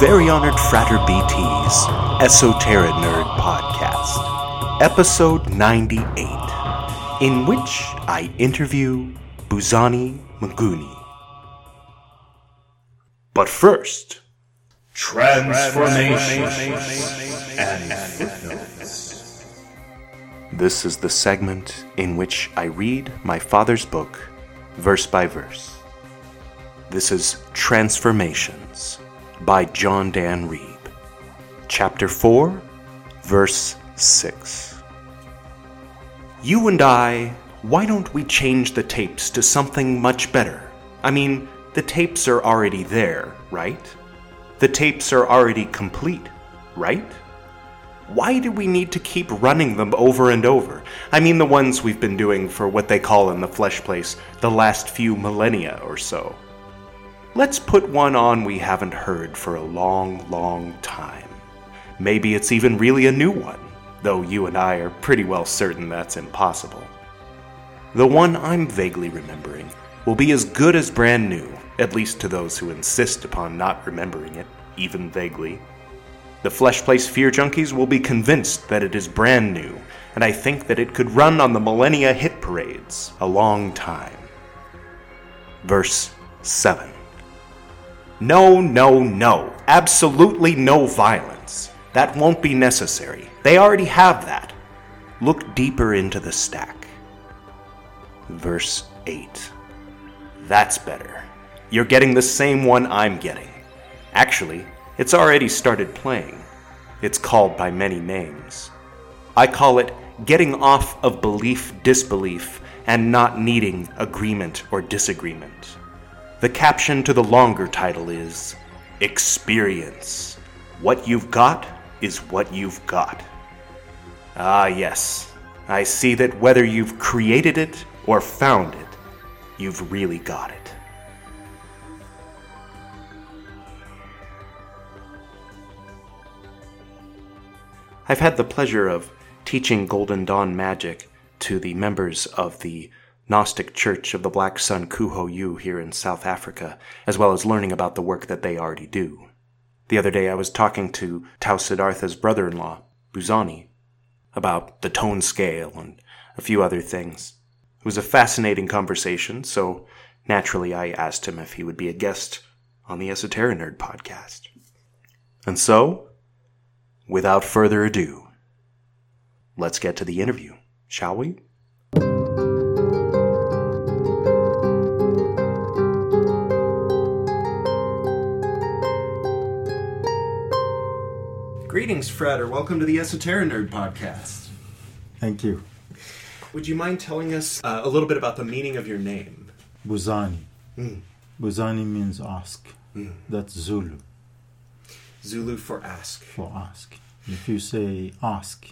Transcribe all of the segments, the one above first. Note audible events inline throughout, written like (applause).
Very Honored Frater BT's Esoteric Nerd Podcast, episode 98, in which I interview Buzani Maguni. But first, transformation and. This is the segment in which I read my father's book, verse by verse. This is Transformations by John Dan Reeb, Chapter 4, Verse 6. You and I, why don't we change the tapes to something much better? I mean, the tapes are already there, right? The tapes are already complete, right? Why do we need to keep running them over and over? I mean, the ones we've been doing for what they call in the flesh place the last few millennia or so. Let's put one on we haven't heard for a long, long time. Maybe it's even really a new one, though you and I are pretty well certain that's impossible. The one I'm vaguely remembering will be as good as brand new, at least to those who insist upon not remembering it, even vaguely. The Flesh Place Fear Junkies will be convinced that it is brand new, and I think that it could run on the Millennia hit parades a long time. Verse 7. No, no, no. Absolutely no violence. That won't be necessary. They already have that. Look deeper into the stack. Verse 8. That's better. You're getting the same one I'm getting. Actually, it's already started playing. It's called by many names. I call it getting off of belief disbelief and not needing agreement or disagreement. The caption to the longer title is Experience. What you've got is what you've got. Ah, yes. I see that whether you've created it or found it, you've really got it. I've had the pleasure of teaching Golden Dawn magic to the members of the Gnostic Church of the Black Sun Kuho Yu here in South Africa, as well as learning about the work that they already do. The other day I was talking to Tau Siddhartha's brother in law, Buzani, about the tone scale and a few other things. It was a fascinating conversation, so naturally I asked him if he would be a guest on the Esoteric Nerd podcast. And so, without further ado, let's get to the interview, shall we? Greetings, Frater Welcome to the Esoteric Nerd podcast. Thank you. Would you mind telling us uh, a little bit about the meaning of your name? Buzani. Mm. Buzani means ask. Mm. That's Zulu Zulu for ask. for ask. If you say ask,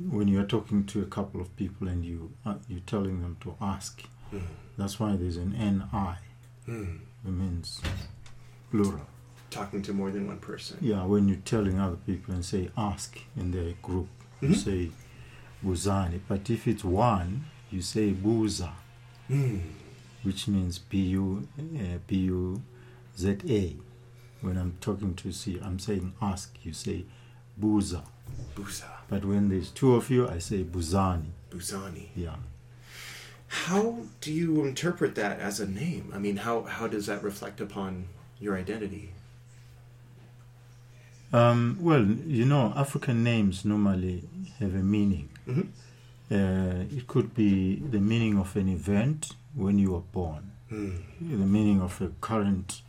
when you are talking to a couple of people and you uh, you're telling them to ask, Mm. that's why there's an ni. Mm. It means plural. Talking to more than one person. Yeah, when you're telling other people and say ask in their group, you Mhm. say Buzani. But if it's one, you say Buza. Mm. which means P U uh, P U Z A. When I'm talking to see, I'm saying ask. You say Buza. Buza. But when there's two of you, I say Buzani. Buzani. Yeah. How do you interpret that as a name? I mean, how, how does that reflect upon your identity? Um, well, you know, African names normally have a meaning. Mhm. Uh, it could be the meaning of an event when you were born, Mm. the meaning of a current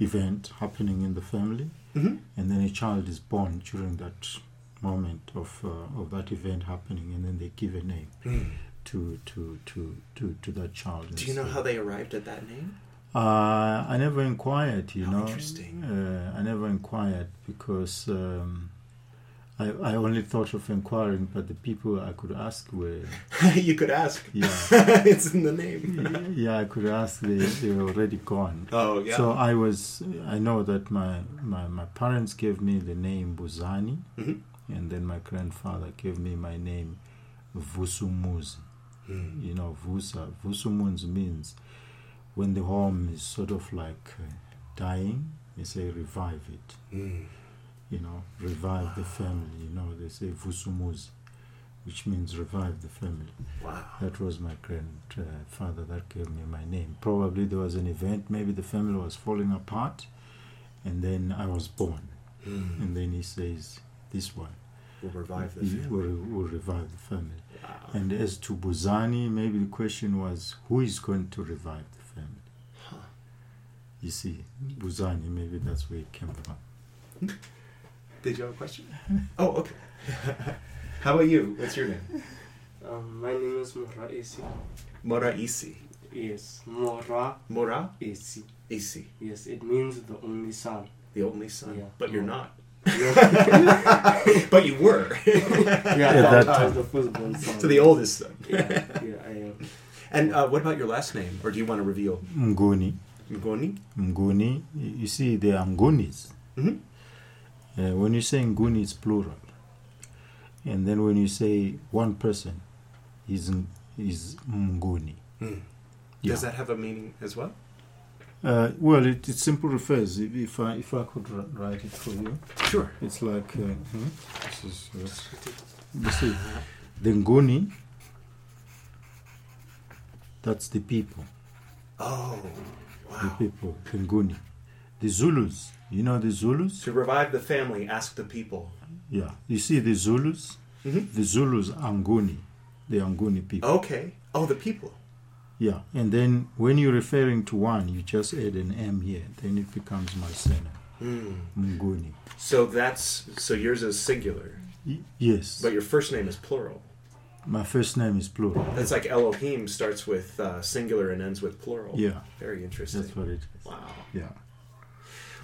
event happening in the family, hmm and then a child is born during that moment of uh, of that event happening, and then they give a name Mm. to to to to, to that child. Do you know instead. how they arrived at that name? Uh, I never inquired, you How know. interesting. Uh, I never inquired because um, I, I only thought of inquiring, but the people I could ask were, (laughs) you could ask. Yeah. (laughs) it's in the name. yeah, I could ask, they, they were already gone. Oh, yeah. So I was, I know that my, my, my parents gave me the name Buzani, Mhm. and then my grandfather gave me my name Vusumuzi. Mm. You know, Vusa. Vusumuzi means when the home is sort of like uh, dying, they say revive it. Mm. You know, revive the family. You know, they say vusumuzi, which means revive the family. Wow. That was my grandfather that gave me my name. Probably there was an event, maybe the family was falling apart, and then I was born. Mm. And then he says, This one We'll revive the family. will, will revive the family. Wow. And as to Buzani, maybe the question was, Who is going to revive the family? Huh. You see, Buzani, maybe that's where it came from. (laughs) Did you have a question? (laughs) Oh, okay. (laughs) How about you? What's your name? Um, my name is Mora Isi. Mora Isi. Yes, Mora Mora Isi. Isi. Yes, it means the only son. The only son. Yeah. But you're not. but you were. At that I time. was the firstborn son. to the oldest son. Yeah, yeah, I am. And uh, what about your last name? Or do you want to reveal? Mguni. Ngoni? Mguni, you see, they are Mgunis. Mm-hmm. Uh, when you say Nguni, it's plural. And then when you say one person, is is Mguni. Mm. Yeah. Does that have a meaning as well? Uh, well, it, it simply refers. If, if I if I could wr- write it for you, Sure. it's like uh, hmm, this is. Uh, you see, the Nguni. That's the people. Oh, The people. The Nguni. The Zulus. You know the Zulus? To revive the family, ask the people. Yeah. You see the Zulus? Mhm. The Zulus are Nguni. They are Nguni people. Okay. Oh, the people. Yeah. And then when you're referring to one, you just add an M here. Then it becomes Marsena. Mm. Mnguni. So that's so yours is singular, Y- yes. but your first name is plural. My first name is plural. It's like Elohim starts with uh, singular and ends with plural. Yeah. Very interesting. That's what it is. Wow. Yeah.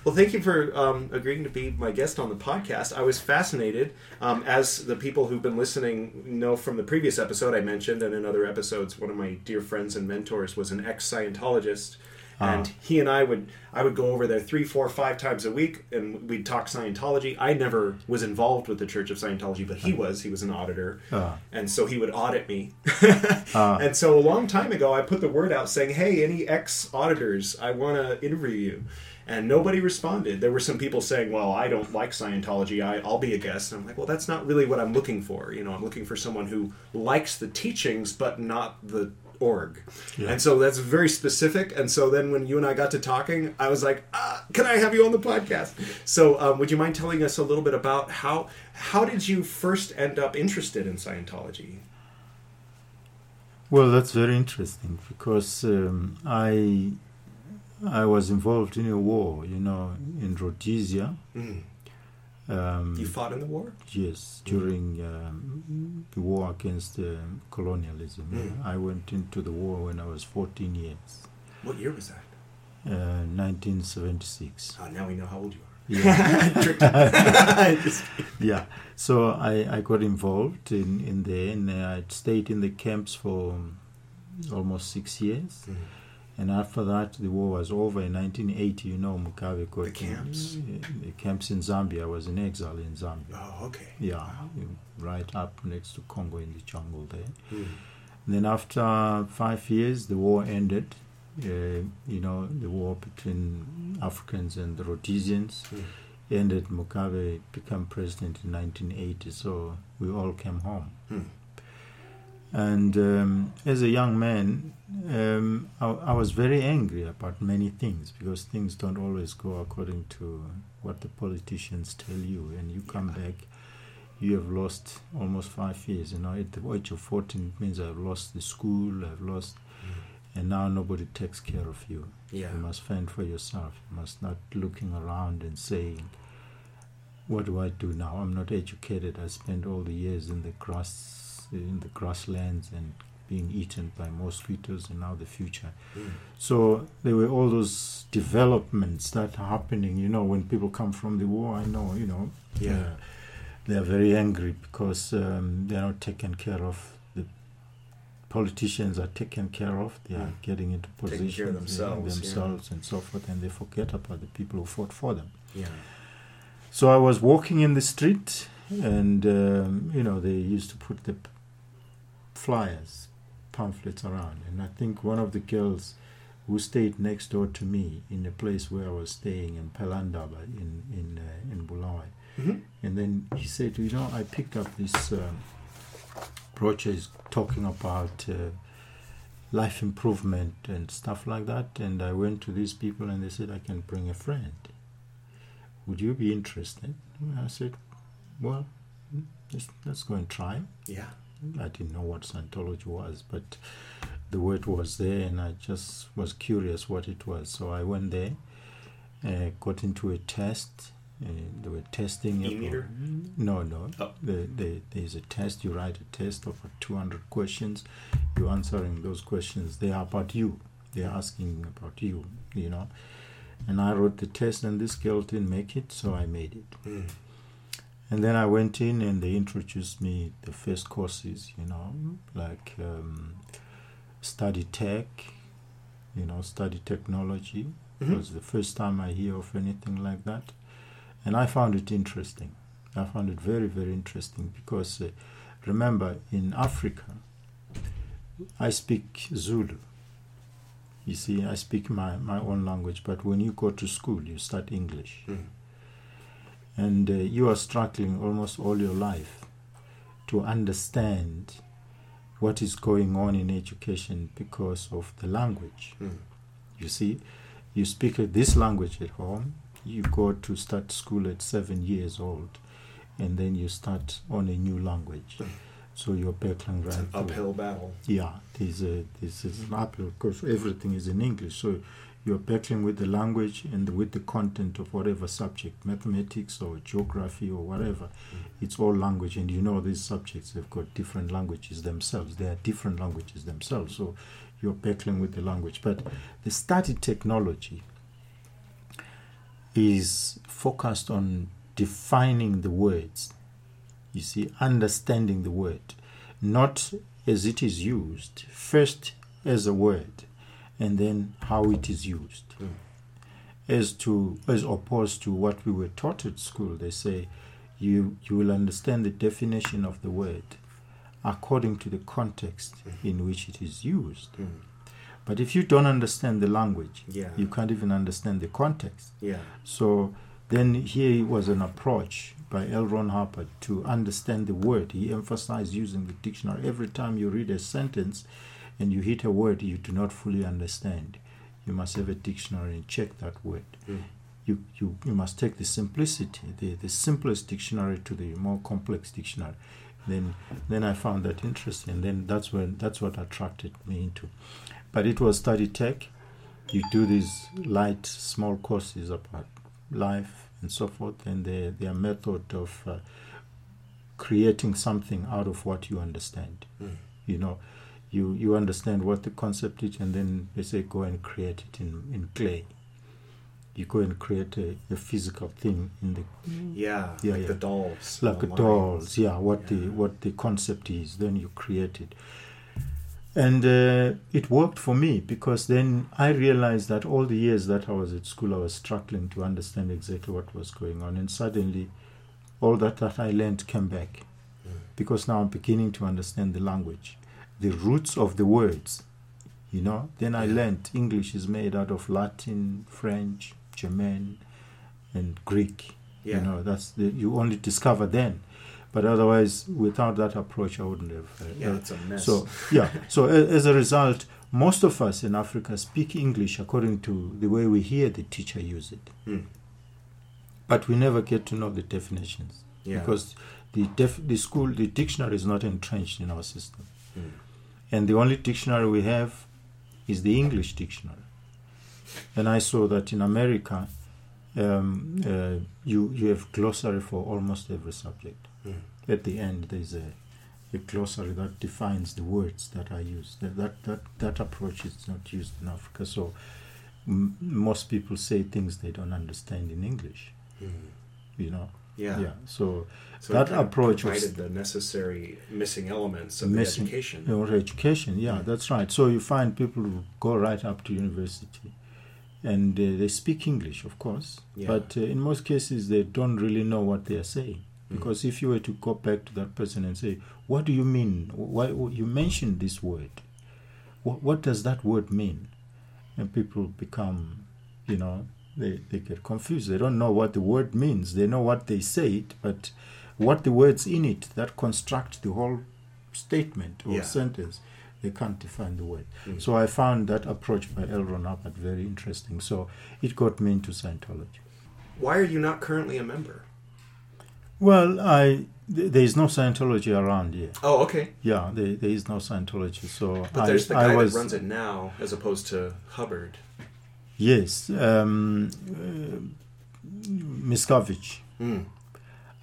Well, thank you for um, agreeing to be my guest on the podcast. I was fascinated, um, as the people who've been listening know from the previous episode I mentioned, and in other episodes, one of my dear friends and mentors was an ex-Scientologist, and Ah. he and I would I would go over there three, four, five times a week, and we'd talk Scientology. I never was involved with the Church of Scientology, but he was. He was an auditor, Ah. and so he would audit me. (laughs) Ah. And so a long time ago, I put the word out saying, "Hey, any ex auditors, I want to interview you." And nobody responded. There were some people saying, "Well, I don't like Scientology. I, I'll be a guest." And I'm like, "Well, that's not really what I'm looking for. You know, I'm looking for someone who likes the teachings, but not the org." Yeah. And so that's very specific. And so then when you and I got to talking, I was like, ah, "Can I have you on the podcast?" So um, would you mind telling us a little bit about how how did you first end up interested in Scientology? Well, that's very interesting because um, I I was involved in a war, you know, in Rhodesia. Mm. Um, You fought in the war. Yes, during um, the war against uh, colonialism. Mm. I went into the war when I was 14 years, What year was that? uh, 1976. Oh, now we know how old you are. Yeah. (laughs) Tricked you. (laughs) Just- yeah. So I, I got involved in, in there and I stayed in the camps for um, almost six years. Mm. And after that, the war was over in 1980. You know, Mugabe got The camps? uh, the camps in Zambia. I was in exile in Zambia. oh, okay. Yeah, right up next to Congo in the jungle there. Mm. And then after five years, the war ended. Uh, you know, the war between Africans and the Rhodesians Mm. ended. Mugabe became president in 1980, so we all came home. Mm. And um, as a young man, um, I, I was very angry about many things because things don't always go according to what the politicians tell you. And you come back, you have lost almost five years. You know, at the age of 14, it means I've lost the school, I've lost, and now nobody takes care of you. Yeah. You must fend for yourself. You must not looking around and saying, "What do I do now? I'm not educated. I spent all the years in the grass, in the grasslands, and being eaten by mosquitoes, and now the future." Mm. So there were all those developments that are happening. You know, when people come from the war, I know. You know, Yeah. uh, they are very angry because um, they are not taken care of. The politicians are taken care of. They are Mm. getting into positions uh, themselves, yeah. and so forth, and they forget about the people who fought for them. Yeah. So I was walking in the street, and um, you know they used to put the flyers, pamphlets around, and I think one of the girls who stayed next door to me in the place where I was staying in Pelandaba in in uh, in Bulawayo. Mhm. And then he said, you know, I picked up this um, project talking about uh, life improvement and stuff like that. And I went to these people and they said, I can bring a friend. Would you be interested? And I said, well, let's, let's go and try. Yeah. I didn't know what Scientology was, but the word was there, and I just was curious what it was. So I went there, uh, got into a test. Uh, they were testing. it. No, no. Oh. The, the, there's a test. You write a test of 200 questions. You're answering those questions. They are about you. They're asking about you. You know. And I wrote the test, and this girl didn't make it, so I made it. Mm. And then I went in and they introduced me the first courses, you know, like um, study tech, you know, study technology. It Mhm. was the first time I hear of anything like that. And I found it interesting. I found it very, very interesting because uh, remember, in Africa, I speak Zulu. You see, I speak my, my own language, but when you go to school, you start English Mm. And uh, you are struggling almost all your life to understand what is going on in education because of the language. Mm. You see, you speak this language at home, you go to start school at seven years old, and then you start on a new language. Mm. So you're battling right It's an uphill battle. Yeah, there's a this is an uphill because everything is in English. So you're battling with the language and with the content of whatever subject, mathematics or geography or whatever. Mm. It's all language, and you know these subjects have got different languages themselves. They are different languages themselves. So you're battling with the language. But the study technology is focused on defining the words. You see, understanding the word, not as it is used, first as a word, and then how it is used. Mm. As to as opposed to what we were taught at school, they say you you will understand the definition of the word according to the context in which it is used. Mm. But if you don't understand the language, Yeah. you can't even understand the context. Yeah. So then here was an approach by L. Ron Hubbard to understand the word. He emphasized using the dictionary. Every time you read a sentence and you hit a word you do not fully understand, you must have a dictionary and check that word. Mm. You, you, you must take the simplicity, the, the simplest dictionary to the more complex dictionary. Then then I found that interesting. Then that's when that's what attracted me into. But it was study tech. You do these light, small courses about life and so forth, and their their method of uh, creating something out of what you understand. Mm. You know, you you understand what the concept is, and then they say go and create it in in clay. You go and create a, a physical thing in the Yeah. Yeah, like yeah. the dolls. like a online. dolls yeah what Yeah. the what the concept is then you create it and uh, it worked for me because then i realized that all the years that i was at school i was struggling to understand exactly what was going on and suddenly all that that i learned came back Mm. because now i'm beginning to understand the language the roots of the words you know then i Yeah. learned english is made out of latin french german and greek Yeah. you know, that's the, you only discover then. But otherwise, without that approach, I wouldn't have. Uh, yeah, uh, it's a mess. so yeah. (laughs) So a, as a result, most of us in Africa speak English according to the way we hear the teacher use it, Mm. but we never get to know the definitions yeah. because the def- the school the dictionary is not entrenched in our system, Mm. And the only dictionary we have is the English dictionary. And I saw that in America, um, uh, you you have glossary for almost every subject. Mm. At the end, there's a, a glossary that defines the words that are used. That that that, that approach is not used in Africa. So m- most people say things they don't understand in English. Mm. You know. Yeah. Yeah. So So That approach was- provided the necessary missing elements of Missing- education. Your education, yeah, Mm. that's right. So you find people who go right up to university, and uh, they speak English, of course, Yeah. but uh, in most cases they don't really know what they are saying. Mm. Because if you were to go back to that person and say, "What do you mean? Why you mentioned this word? What, what does that word mean?" and people become, you know, they, they get confused. They don't know what the word means. They know what they say it, but what the words in it that construct the whole statement or Yeah. sentence, they can't define the word. Mm. So I found that approach by L. Ron Hubbard very interesting. So it got me into Scientology. Why are you not currently a member? Well, I th- there is no Scientology around here. Oh, okay. Yeah, there, there is no Scientology. So But I, there's the I guy was that runs it now, as opposed to Hubbard. Yes, um, uh, Miscavige. Mm.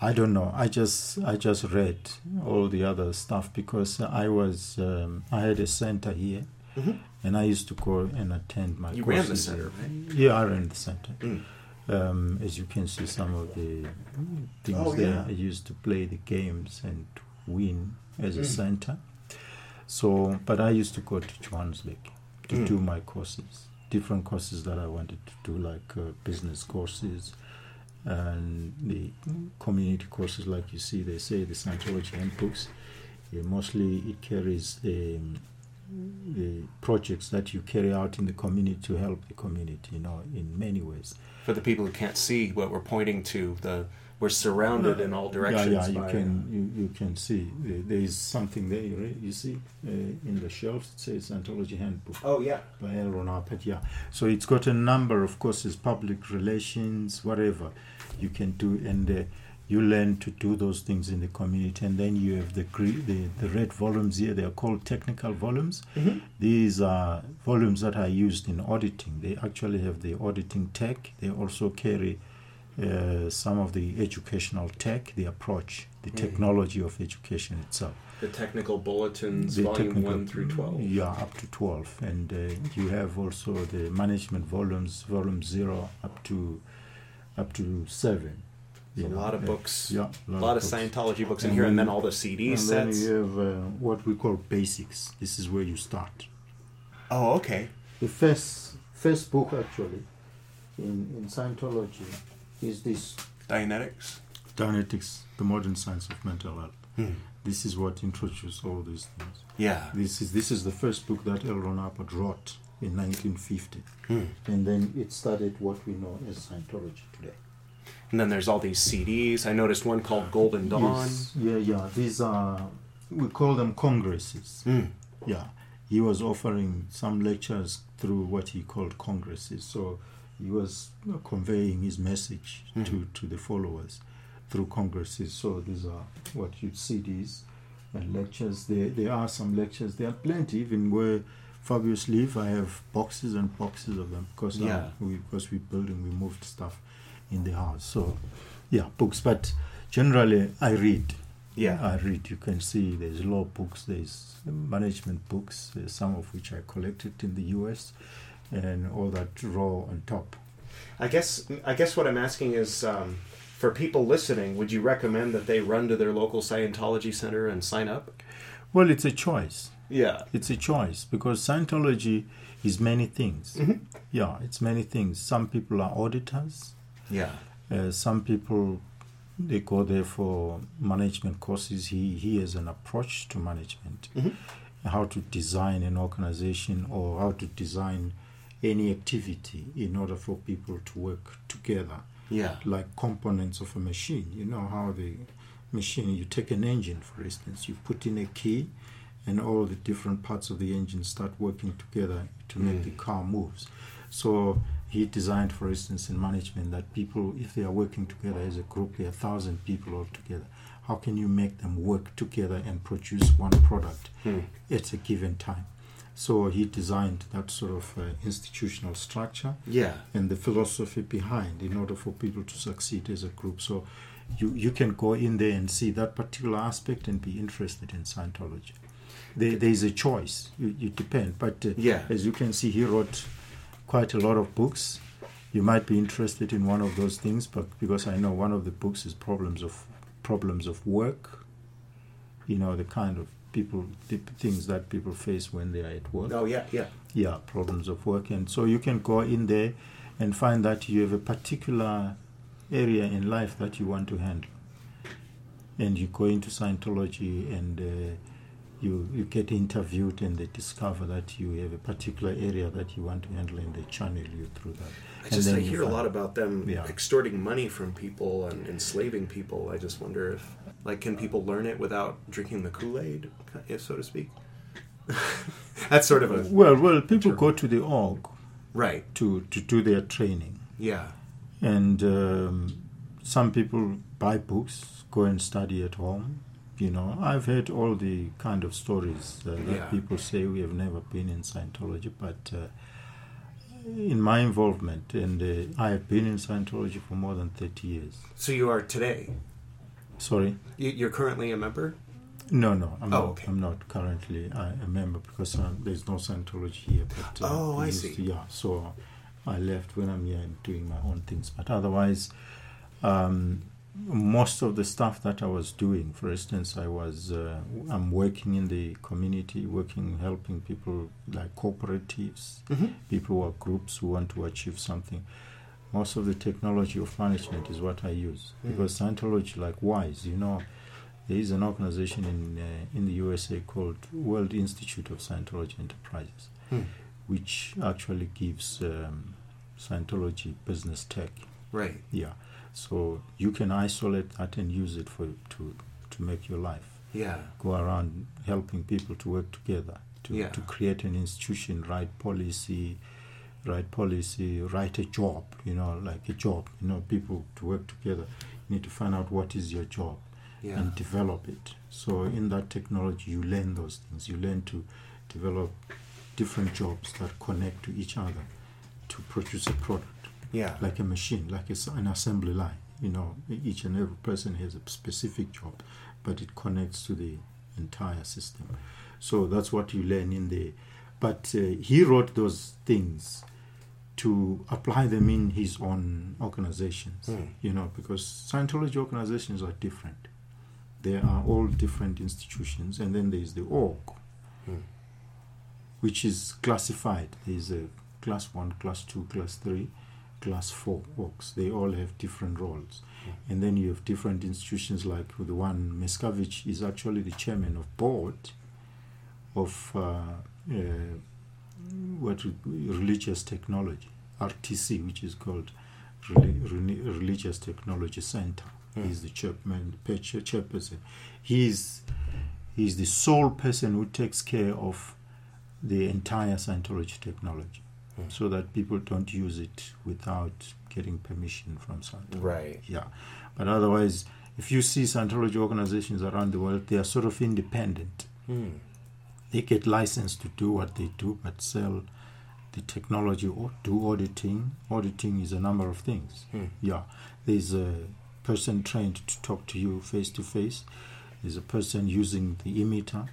I don't know. I just I just read all the other stuff because I was um, I had a center here, Mhm. and I used to go and attend my. You ran the courses center, right? Yeah, I ran the center. Mm. Um, as you can see, some of the things Oh, there. I used to play the games and win as a Mm. center. So, but I used to go to Johannesburg to Mm. do my courses, different courses that I wanted to do, like uh, business courses and the community courses, like you see, they say the Scientology handbooks. Yeah, mostly it carries the, the projects that you carry out in the community to help the community, you know, in many ways. For the people who can't see what we're pointing to, the we're surrounded in all directions. Yeah, yeah, you can you, you can see there is something there. You, you see uh, in the shelves it says Scientology handbook Oh yeah. by L. Ron Hubbard, Yeah, so it's got a number of courses, public relations, whatever you can do, and uh, you learn to do those things in the community. And then you have the the the red volumes here. They are called technical volumes. Mhm. These are volumes that are used in auditing. They actually have the auditing tech. They also carry uh, some of the educational tech, the approach, the Mhm. technology of education itself. The technical bulletins, The volume technical- one through twelve. Yeah, up to 12. And uh, you have also the management volumes, volume 0 up to up to 7. A lot of books. Yeah, A lot of books. Scientology books in And here, and then- then all the CD And then sets. you have uh, what we call basics. This is where you start. Oh, okay. The first first book actually in, in Scientology is this Dianetics. Dianetics, the modern science of mental health. Hmm. This is what introduced all these things. Yeah. This is this is the first book that L. Ron Hubbard wrote in 1950, Hmm. and then it started what we know as Scientology today. And then there's all these CDs. I noticed one called Golden Dawn. Yes, yeah, yeah. These are we call them congresses. Hmm. Yeah, he was offering some lectures through what he called congresses. So he was you know, conveying his message to Mhm. to the followers through congresses. So these are what you'd see these and lectures. There there are some lectures. There are plenty. Even where Fabius live, I have boxes and boxes of them because now Yeah. we because we're building, we moved stuff in the house. So yeah, books. But generally, I read. Yeah. I read. You can see there's law books, there's management books, uh, some of which I collected in the U.S. and all that raw on top. I guess I guess what I'm asking is um, for people listening, would you recommend that they run to their local Scientology center and sign up? Well, it's a choice. Yeah. It's a choice because Scientology is many things. Mhm. Yeah, it's many things. Some people are auditors. Yeah. Uh, some people they go there for management courses. He he has an approach to management, Mhm. how to design an organization or how to design any activity in order for people to work together, Yeah. like components of a machine. You know how the machine. You take an engine, for instance. You put in a key, and all the different parts of the engine start working together to make Mm. the car moves. So he designed, for instance, in management that people, if they are working together as a group, there are a thousand people all together. How can you make them work together and produce one product Hmm. at a given time? So he designed that sort of uh, institutional structure Yeah. and the philosophy behind in order for people to succeed as a group. So you, you can go in there and see that particular aspect and be interested in Scientology. There, there is a choice. You, you depend. But uh, Yeah. as you can see, he wrote quite a lot of books. You might be interested in one of those things, but because I know one of the books is problems of problems of work. You know the kind of people, the things that people face when they are at work Oh yeah. Yeah. yeah problems of work and so you can go in there and find that you have a particular area in life that you want to handle and you go into scientology and uh, you you get interviewed and they discover that you have a particular area that you want to handle and they channel you through that. I And just I hear a lot about them Yeah. extorting money from people and enslaving people. I just wonder if, like, can people learn it without drinking the Kool Aid, if so to speak? (laughs) That's sort of a Well, well, people Sure. go to the org right. to, to do their training. Yeah. And um, some people buy books, go and study at home. You know, I've heard all the kind of stories uh, that Yeah. people say we have never been in Scientology, but uh, in my involvement, and uh, I have been in Scientology for more than 30 years. So you are today. Sorry? You- You're currently a member. No, no, I'm Oh, not. okay. I'm not currently a, a member because uh, there's no Scientology here. But uh, Oh, I see. to- yeah, so I left when I'm here and doing my own things. But otherwise, um, most of the stuff that I was doing, for instance, I was uh, I'm working in the community, working helping people like cooperatives, Mm-hmm. people who are groups who want to achieve something. Most of the technology of management is what I use Mm. because Scientology, like WISE, you know, there is an organization in uh, in the USA called World Institute of Scientology Enterprises, Hmm. which actually gives um, Scientology business tech. Right. Yeah, so you can isolate that and use it for to to make your life. Yeah. Go around helping people to work together to Yeah. to create an institution, write policy, write policy, write a job. You know, like a job. You know, people to work together. You need to find out what is your job Yeah. and develop it. So in that technology, you learn those things. You learn to develop different jobs that connect to each other to produce a product, Yeah. like a machine, like a s an assembly line. You know, each and every person has a specific job, but it connects to the entire system. So that's what you learn in the. But uh, he wrote those things to apply them in his own organizations Hmm. you know, because Scientology organizations are different. They are all different institutions, and then there is the org, Hmm. which is classified. There is a class one, class two, class three, class four orgs. They all have different roles, and then you have different institutions. Like the one Miscavige is actually the chairman of board of uh, uh, what religious technology RTC, which is called Reli- Reli- Religious Technology Center. Hmm. He's the chairman, chairperson. He's he's the sole person who takes care of the entire Scientology technology, Hmm. so that people don't use it without getting permission from Scientology. Right. Yeah, but otherwise, if you see Scientology organizations around the world, they are sort of independent. Hmm. They get licensed to do what they do, but sell the technology or do auditing. Auditing is a number of things. Hmm. Yeah, there's a person trained to talk to you face to face. There's a person using the E-meter.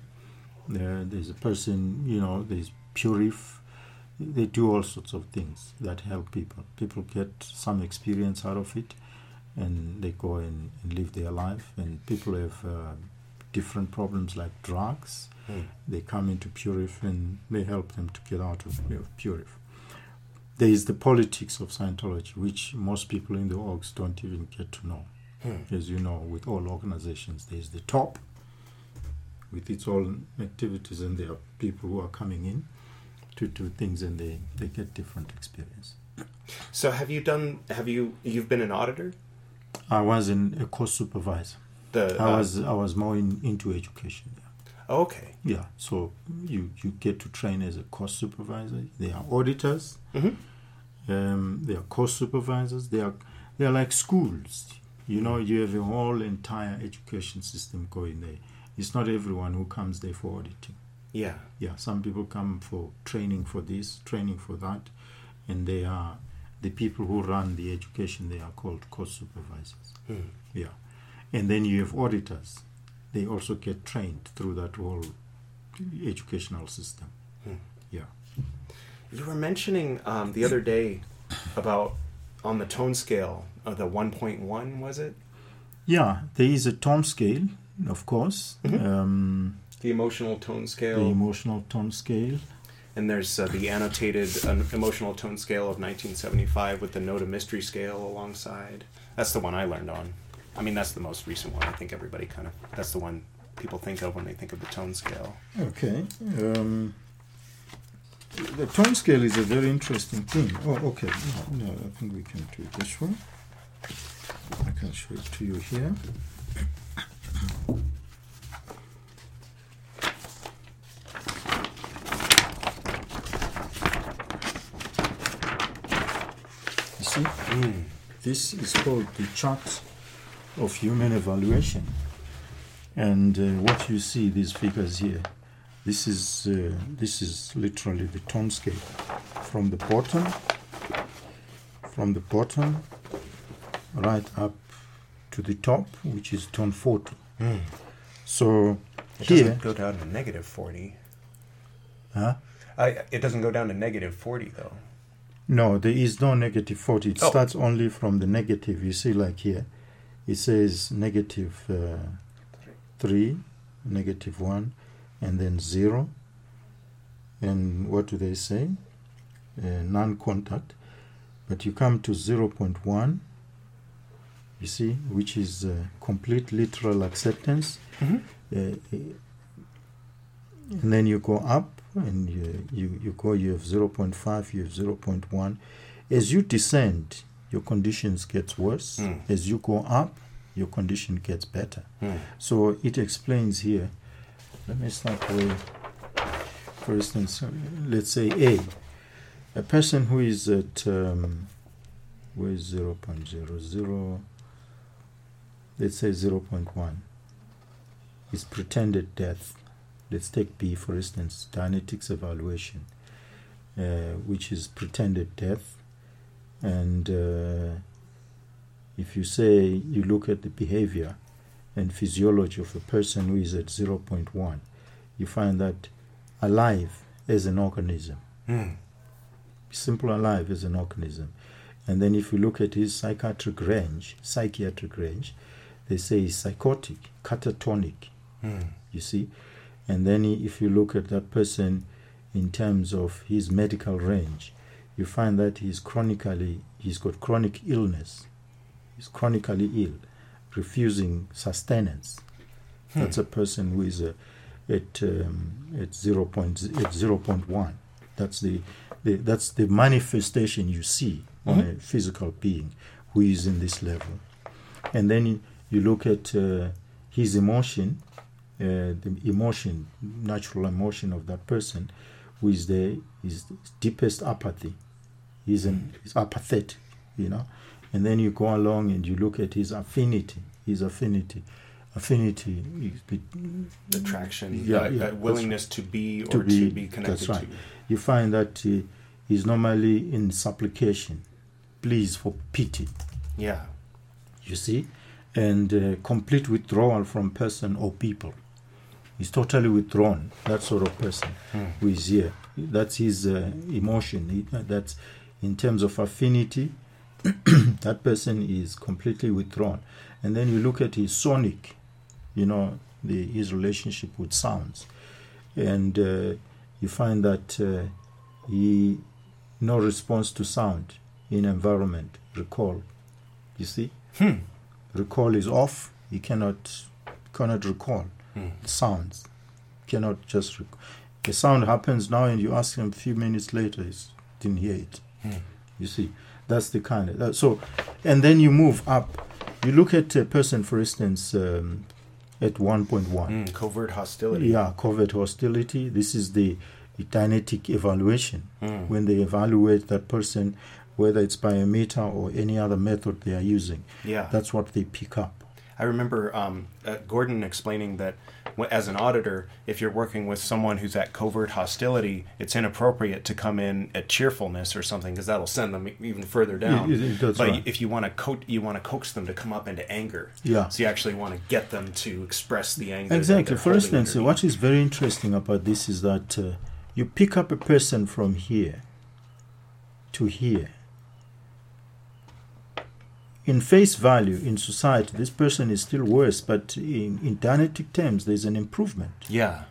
There, there's a person, you know, there's Purif. They do all sorts of things that help people. People get some experience out of it, and they go and, and live their life. And people have uh, different problems like drugs. They come into Purif and they help them to get out of, of Purif. There is the politics of Scientology, which most people in the orgs don't even get to know. Hmm. As you know, with all organizations, there's the top with its own activities, and there are people who are coming in to do things and they, they get different experience. So have you done? Have you? You've been an auditor. I was in a course supervisor. The I uh, was I was more in, into education. Okay. yeah, so you, you get to train as a course supervisor. They are auditors. Mhm. Um, they are course supervisors. They are they are like schools. You know, you have a whole entire education system going there. It's not everyone who comes there for auditing. Yeah. Yeah, some people come for training for this, training for that, and they are the people who run the education. They are called course supervisors. Hmm. Yeah, and then you have auditors. They also get trained through that whole educational system. Hmm. Yeah. You were mentioning um, the other day about on the tone scale of the 1.1 was it Yeah, there is a tone scale, of course. Mhm. Um, the emotional tone scale. the emotional tone scale. and there's uh, the annotated uh, emotional tone scale of 1975 with the Know to Mystery scale alongside that's the one i learned on i mean that's the most recent one i think everybody kind of that's the one people think of when they think of the tone scale. Okay. Um, the tone scale is a very interesting thing. Oh, okay. No, no, I think we can do it this way. I can show it to you here. You see, this is called the chart of human evaluation. And uh, what you see, these figures here, this is uh, this is literally the tone scale from the bottom, from the bottom, right up to the top, which is tone 40. So It here, doesn't go down to negative 40. huh? I, it doesn't go down to negative 40, though. No, there is no negative 40. It Oh. starts only from the negative. You see, like here, it says negative uh, 3, negative 1, and then 0. And what do they say? Uh, non contact. But you come to 0.1, you see, which is uh, complete literal acceptance. Mhm. Uh, and then you go up and you, you, you go you have 0.5 you have 0.1 as you descend your conditions gets worse Mm. as you go up your condition gets better Hmm. so it explains here let me start with for instance uh, let's say a a person who is at um, where is 0.00 let's say 0.1 is pretended death let's take B for instance, Dianetics evaluation, uh, which is pretended death. And uh, if you say you look at the behavior and physiology of a person who is at 0.1, you find that alive as an organism, Hmm. simple alive as an organism. And then if you look at his psychiatric range, psychiatric range, they say he's psychotic, catatonic, Hmm. you see and then if you look at that person in terms of his medical range you find that he's chronically he's got chronic illness. He's chronically ill refusing sustenance. That's a person who is uh, at um, at 0. Point, at 0.1 that's the, the that's the manifestation you see on a physical being who is in this level. And then you- you look at uh, his emotion uh, the emotion, natural emotion of that person, who is the his deepest apathy. He's an he's apathetic, you know. And then you go along and you look at his affinity. His affinity, affinity Attraction, Yeah, uh, yeah, willingness to be or to to be- be, connected that's right. to. you find that uh, he's normally in supplication, pleas for pity. Yeah. you see, and uh, complete withdrawal from person or people. He's totally withdrawn, that sort of person who is here. That's his uh, emotion. He, uh, that's in terms of affinity, (clears throat) that person is completely withdrawn. And then you look at his sonic, you know, the, his relationship with sounds. And uh, you find that uh, he, no response to sound in environment, recall. You see? Hmm. recall is off. He cannot cannot recall Hmm. sounds. Cannot just rec- the sound happens now, and you ask him a few minutes later, he didn't hear it. Hmm. You see, that's the kind of that, so, and then you move up. You look at a person, for instance, um, at one point one. Hmm. Covert hostility. Yeah, covert hostility. This is the, Dianetic evaluation Hmm. when they evaluate that person, whether it's by a meter or any other method they are using. Yeah. That's what they pick up. I remember um, uh, Gordon explaining that as an auditor, if you're working with someone who's at covert hostility, it's inappropriate to come in at cheerfulness or something because that'll send them even further down. It- it- but right. if you want to co- you want to coax them to come up into anger. Yeah. So you actually want to get them to express the anger. Exactly. For instance, what is very interesting about this is that uh, you pick up a person from here to here. In face value, in society, this person is still worse, but in, in terms, there's an improvement. Yeah.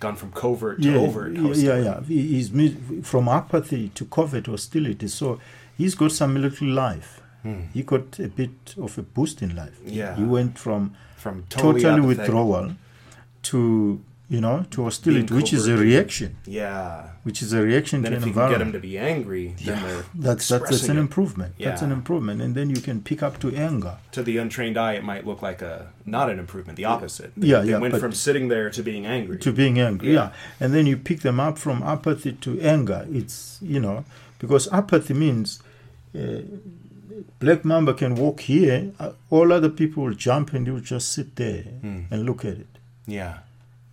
Gone from covert to yeah, overt. yeah, hostility. yeah, yeah. He's from apathy to covert hostility. So he's got some little life. Hmm. He got a bit of a boost in life. Yeah. He went from From totally, totally, withdrawal to you know to hostility, which is a reaction, Yeah. which is a reaction Then to if an you can get them to be angry, then they're That's that's, that's an it. improvement. That's an improvement, and then you can pick up to anger. to the untrained eye, it might look like a not an improvement, the opposite. They, Yeah, they yeah, went from sitting there to being angry. to being angry. Yeah. Yeah. and then you pick them up from apathy to anger. It's you know because apathy means uh, Black Mamba can walk here, uh, all other people will jump, and you will just sit there Hmm. and look at it. yeah,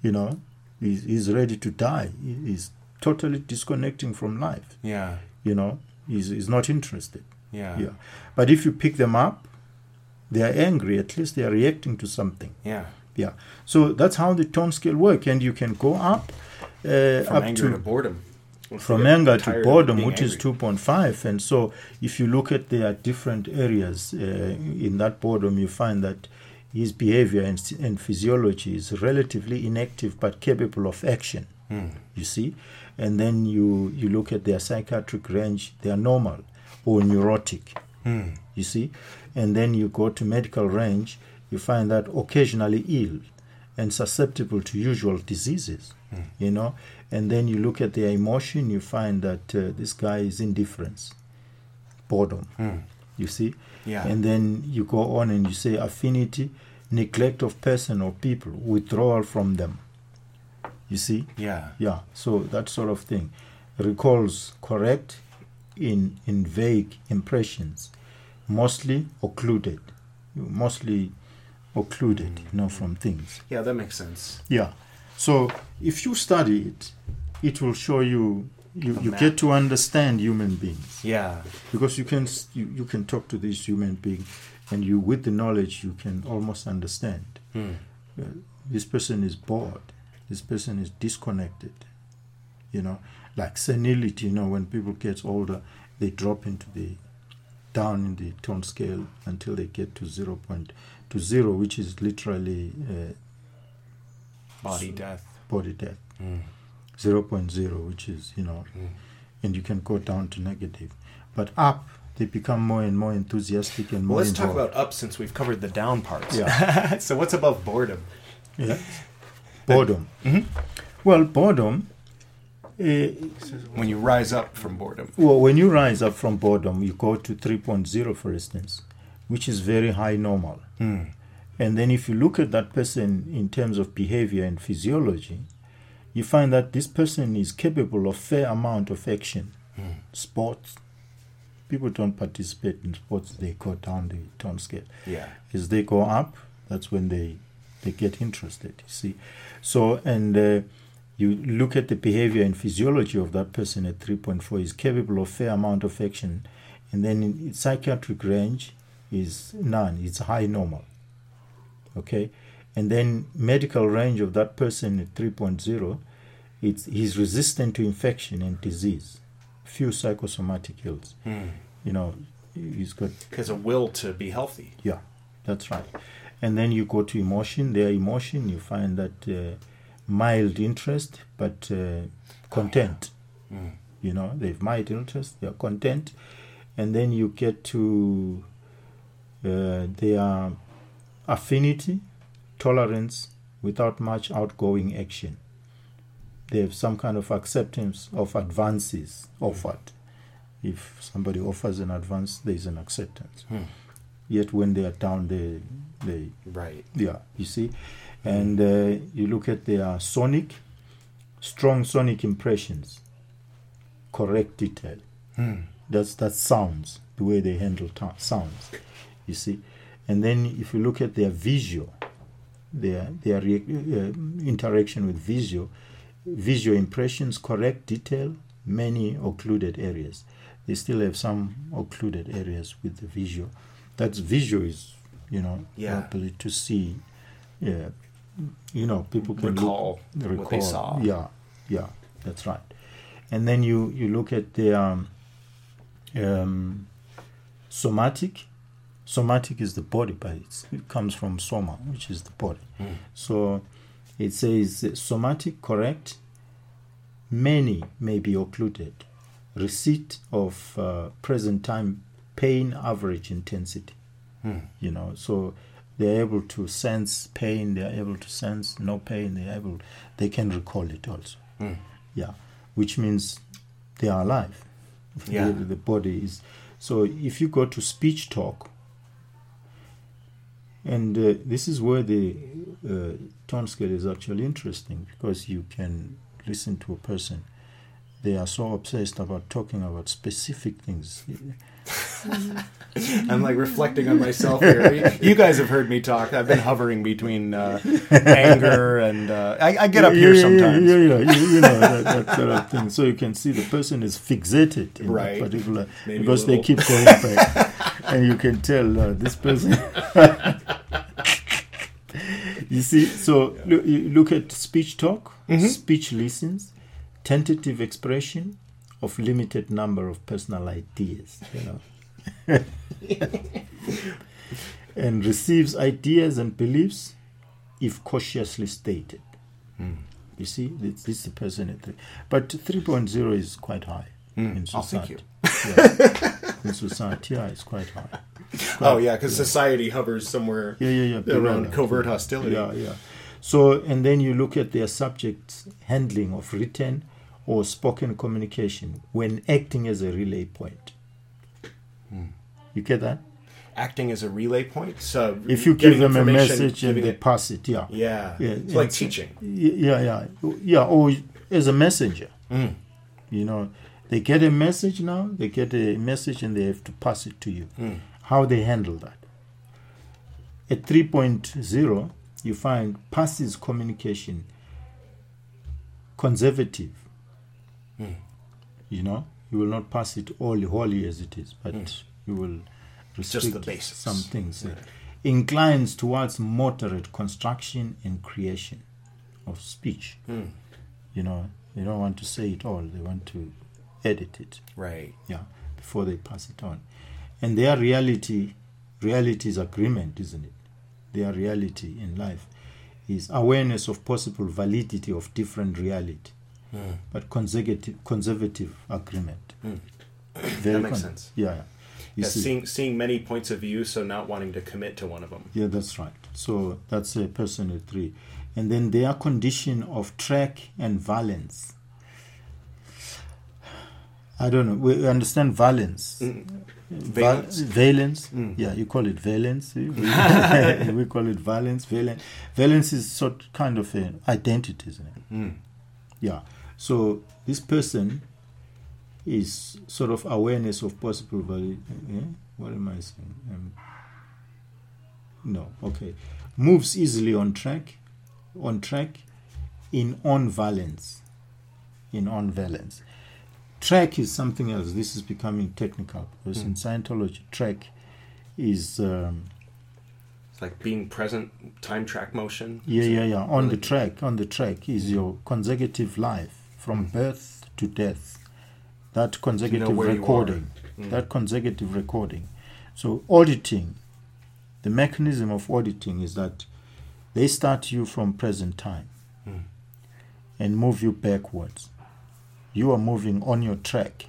You know, he's, he's ready to die. He's totally disconnecting from life. yeah, You know, he's, he's not interested. yeah, Yeah, but if you pick them up, they are angry. At least they are reacting to something. yeah. Yeah. So that's how the tone scale work, and you can go up uh, From up anger to, to, boredom. From anger to boredom, which is 2.5. And so, if you look at their different areas uh, in that boredom, you find that his behavior and, and physiology is relatively inactive but capable of action. Hmm. You see, and then you you look at their psychiatric range; they are normal or neurotic. Hmm. You see, and then you go to medical range, you find that occasionally ill and susceptible to usual diseases. You know, and then you look at their emotion, you find that uh, this guy is indifference, boredom. Hmm. You see, Yeah. and then you go on and you say affinity, neglect of person or people, withdrawal from them. You see, Yeah. yeah, so that sort of thing. Recalls correct in in vague impressions, mostly occluded, mostly occluded, you know, from things. Yeah, that makes sense. Yeah. So if you study it, it will show you you, you get to understand human beings Yeah. because you can you, you can talk to this human being and you with the knowledge you can almost understand Hmm. uh, this person is bored this person is disconnected you know like senility you know when people get older they drop into the down in the tone scale until they get to zero point to zero which is literally uh, Body death. body death Hmm. 0.0 which is you know Mm. and you can go down to negative but up they become more and more enthusiastic and more Well, let's talk about up since we've covered the down parts. Yeah. (laughs) so what's above boredom? yeah. boredom Mhm. well boredom uh, When you rise up from boredom. well when you rise up from boredom you go to 3.0 for instance which is very high normal Hmm. and then if you look at that person in terms of behavior and physiology you find that this person is capable of fair amount of action Hmm. sports people don't participate in sports they go down the tone scale. Yeah. as they go up that's when they they get interested you see. So and uh, you look at the behavior and physiology of that person at 3.4 is capable of fair amount of action. And then in its psychiatric range is none it's high normal okay? And then medical range of that person at 3.0 it's he's resistant to infection and disease few psychosomatic ills Hmm. you know he's got Because a will to be healthy. yeah, that's right. And then you go to emotion. Their emotion, you find that uh, mild interest, but uh, content. Hmm. You know, they've mild interest, they're content. And then you get to uh, their affinity, tolerance, without much outgoing action. They have some kind of acceptance of advances offered. If somebody offers an advance, there is an acceptance Hmm. yet when they are down they they Right. yeah you see and uh, you look at their sonic strong sonic impressions correct detail Hmm. that's that sounds the way they handle ta- sounds you see and then if you look at their visual their their re- uh, interaction with visual visual impressions correct detail many occluded areas. They still have some occluded areas with the visual. That's visual is you know Yeah. ability to see. Yeah. You know people can look- Recall what they saw. yeah yeah that's right. And then you you look at the um, um, somatic. Somatic is the body but it's, it comes from soma which is the body. Hmm. so it says somatic correct many may be occluded receipt of uh, present time pain average intensity Hmm. you know so they're able to sense pain. They're able to sense no pain. They're able. They can recall it also. Mm. Yeah, which means they are alive. Yeah. The, the body is. So if you go to speech talk, and uh, this is where the uh, tone scale is actually interesting because you can listen to a person. They are so obsessed about talking about specific things. (laughs) I'm like reflecting on myself here. (laughs) You guys have heard me talk. I've been hovering between uh, anger and uh, I, I get up here Yeah, yeah, sometimes. Yeah, yeah, yeah. You, you know that, that sort of thing. So you can see the person is fixated in Right. that particular Maybe because they keep going back, (laughs) and you can tell uh, this person. You see, so look, you look at speech talk, Mm-hmm. speech listens, tentative expression of limited number of personal ideas. You know. (laughs) and receives ideas and beliefs if cautiously stated. You see, this, this is the person at three. But 3.0 is quite high in Oh, thank society. you. Yeah. (laughs) in society, yeah, it's quite high. (laughs) Oh yeah, because society hovers somewhere Yeah, yeah, yeah. around that. covert hostility. Yeah, yeah. So, and then you look at their subjects handling of written or spoken communication when acting as a relay point. Hmm. You get that? Acting as a relay point. So If you give them a message and they it- pass it, yeah. yeah, Yeah, it's like teaching. Yeah, yeah, yeah. Or as a messenger, Mm. you know, they get a message now. They get a message and they have to pass it to you. Mm. How they handle that? At 3.0, you find passes communication conservative. Mm. You know, you will not pass it all wholly as it is, but you will restrict Mm. Just the basics. some things. Right. Inclines towards moderate construction and creation of speech. Mm. You know, they don't want to say it all; they want to edit it Right. yeah before they pass it on and their reality reality is agreement isn't it their reality in life is awareness of possible validity of different reality Mm. but consecutive conservative agreement Mm. (coughs) That makes sense. yeah yeah Yeah, seeing seeing many points of view, so not wanting to commit to one of them. yeah that's right so that's a person at three and then their condition of track and valence I don't know. We understand valence. Mm. Val- Valence. valence. Mm. Yeah, you call it valence. We, (laughs) (laughs) we call it valence. Valence. Valence is sort kind of an identity, isn't it? Mm. Yeah. So this person is sort of awareness of possible value. Eh? What am I saying? Um, no. Okay. Moves easily on track, on track, in on valence, in on valence. Track is something else. This is becoming technical because in Scientology, track is um, It's like being present, time track motion. yeah, yeah, yeah. On the track, on the track is your consecutive life from birth to death. That consecutive you recording, Mm. that consecutive recording. So auditing, the mechanism of auditing is that they start you from present time Mm. and move you backwards. You are moving on your track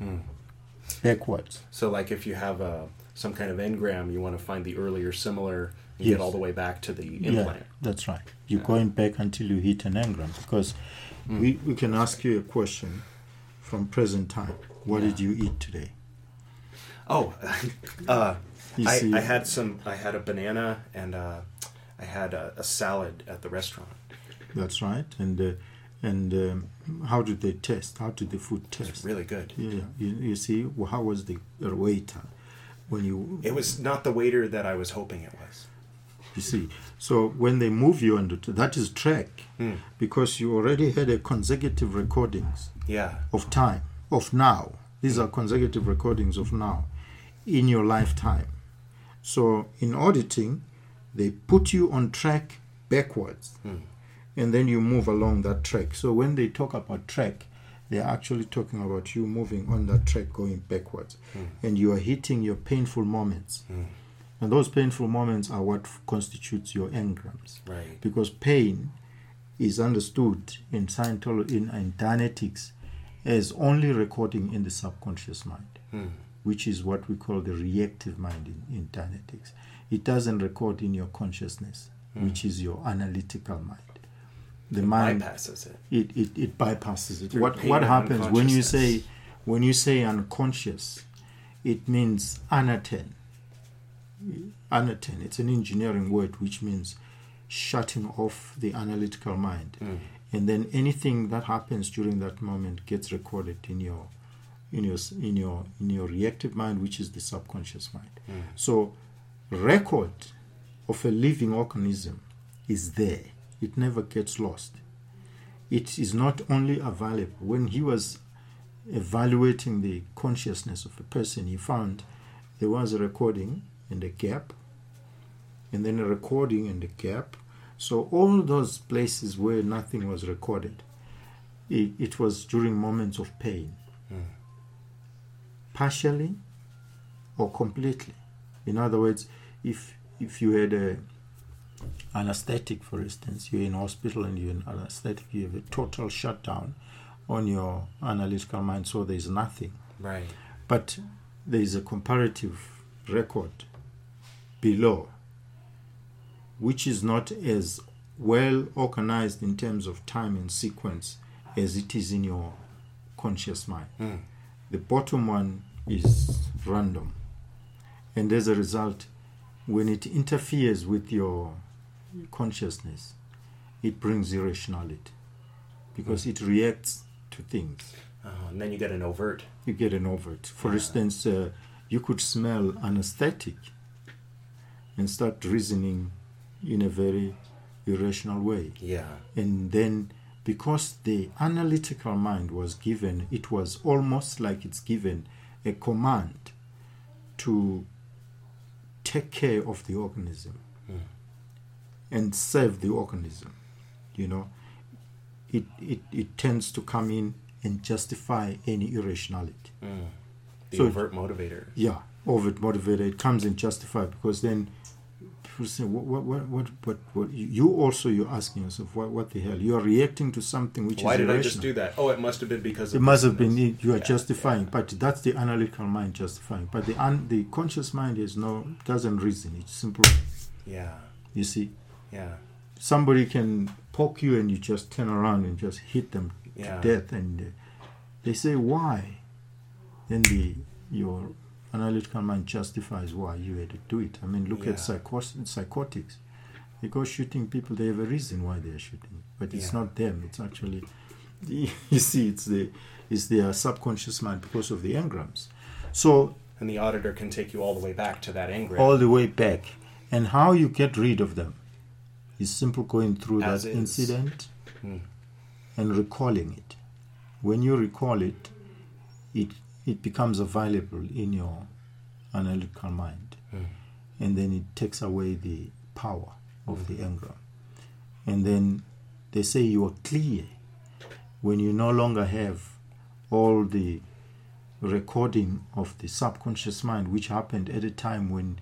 Mm. backwards. So, like if you have a some kind of engram, you want to find the earlier similar. You Yes. get all the way back to the Yeah, implant. that's right. You're Yeah. going back until you hit an engram because Mm. we, we can ask you a question from present time. What Yeah. did you eat today? Oh, (laughs) uh, I, I had some. I had a banana and uh, I had a, a salad at the restaurant. That's right. And uh, and um, how did they test? How did the food It's really good. Yeah. You, you see, well, how was the waiter when you It was not the waiter that I was hoping it was. you see? So when they move you on the that is track Mm. because you already had a consecutive recordings Yeah. of time of now. These are consecutive recordings of now in your lifetime. So in auditing, they put you on track backwards, Mm. And then you move along that track. So when they talk about track, they are actually talking about you moving on that track going backwards, and you are hitting your painful moments. Mm. And those painful moments are what constitutes your engrams Right. because pain is understood in Scientology, in, in Dianetics, as only recording in the subconscious mind, Mm. which is what we call the reactive mind in, in Dianetics. it doesn't record in your consciousness, Hmm. which is your analytical mind. The It mind bypasses it. it, it, it bypasses it. Through What what happens when you say when you say unconscious, it means anaten. Anaten. It's an engineering word which means shutting off the analytical mind. Mm. And then anything that happens during that moment gets recorded in your in your in your in your reactive mind, which is the subconscious mind. Mm. So record of a living organism is there. It never gets lost. It is not only available. When he was evaluating the consciousness of a person, he found there was a recording and a gap, and then a recording and a gap. So all those places where nothing was recorded, it, it was during moments of pain, Mm. partially or completely. In other words, if if you had a anesthetic, for instance, you're in hospital and you're in anesthetic, you have a total shutdown on your analytical mind, so there's nothing. Right. But there is a comparative record below, which is not as well organized in terms of time and sequence as it is in your conscious mind. Mm. The bottom one is random. And as a result, when it interferes with your consciousness, it brings irrationality because it reacts to things. Uh, and then you get an overt. You get an overt. For Yeah. instance, uh, you could smell anesthetic and start reasoning in a very irrational way. Yeah. And then, because the analytical mind was given, it was almost like it's given a command to take care of the organism. And serve the organism. You know, it, it, it tends to come in and justify any irrationality. Mm. The So- overt motivator. Yeah, overt motivator It comes and justify because then people say, what, what, what, what, what, what you also you're asking yourself, what, what the hell? You are reacting to something which is Why is did I just do that? Oh, it must have been because It must have been you are Yeah, justifying, yeah. but that's the analytical mind justifying. But the un, the conscious mind is no doesn't reason. It's simple. Yeah. You see, Yeah. somebody can poke you and you just turn around and just hit them Yeah. to death, and uh, they say why. Then the your analytical mind justifies why you had to do it. I mean, look Yeah. at psychos- psychotics. They go shooting people. They have a reason why they are shooting, but it's Yeah. not them. It's actually, (laughs) you see, it's the it's their subconscious mind because of the engrams. So And the auditor can take you all the way back to that engram. all the way back, and how you get rid of them is simple going through As that incident Mm. and recalling it. When you recall it, it it becomes available in your analytical mind, Mm. and then it takes away the power of the engram. And then they say you are clear when you no longer have all the recording of the subconscious mind, which happened at a time when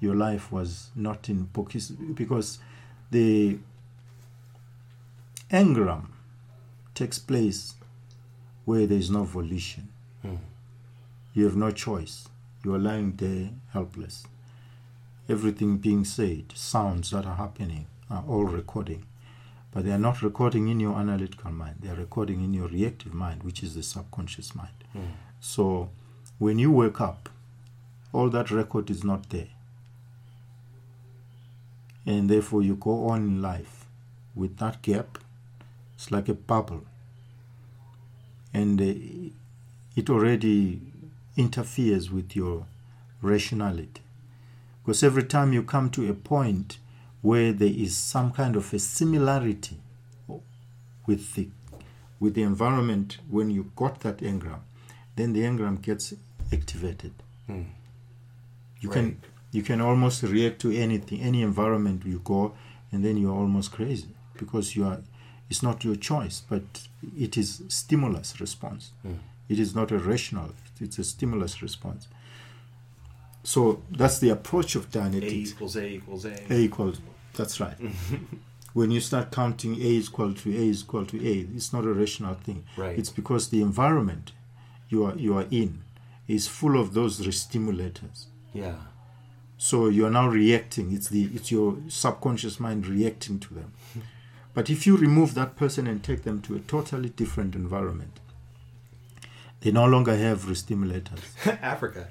your life was not in focus, because the engram takes place where there is no volition. Mm. You have no choice. You are lying there helpless. Everything being said, sounds that are happening, are all recording. But they are not recording in your analytical mind. They are recording in your reactive mind, which is the subconscious mind. Mm. So when you wake up, all that record is not there. And therefore you go on in life with that gap. It's like a bubble. And uh, it already interferes with your rationality. Because every time you come to a point where there is some kind of a similarity with the with the environment when you got that engram, then the engram gets activated. Mm. You Right. can you can almost react to anything, any environment you go, and then you're almost crazy because you are. It's not your choice, but it is stimulus response. Mm. It is not a rational. It's a stimulus response. So that's the approach of A equals A equals A. A equals. That's right. (laughs) when you start counting A is equal to A is equal to A, it's not a rational thing. Right. It's because the environment you are you are in is full of those stimulators. yeah. So you're now reacting. It's the it's your subconscious mind reacting to them. But if you remove that person and take them to a totally different environment, they no longer have re-stimulators. (laughs) Africa.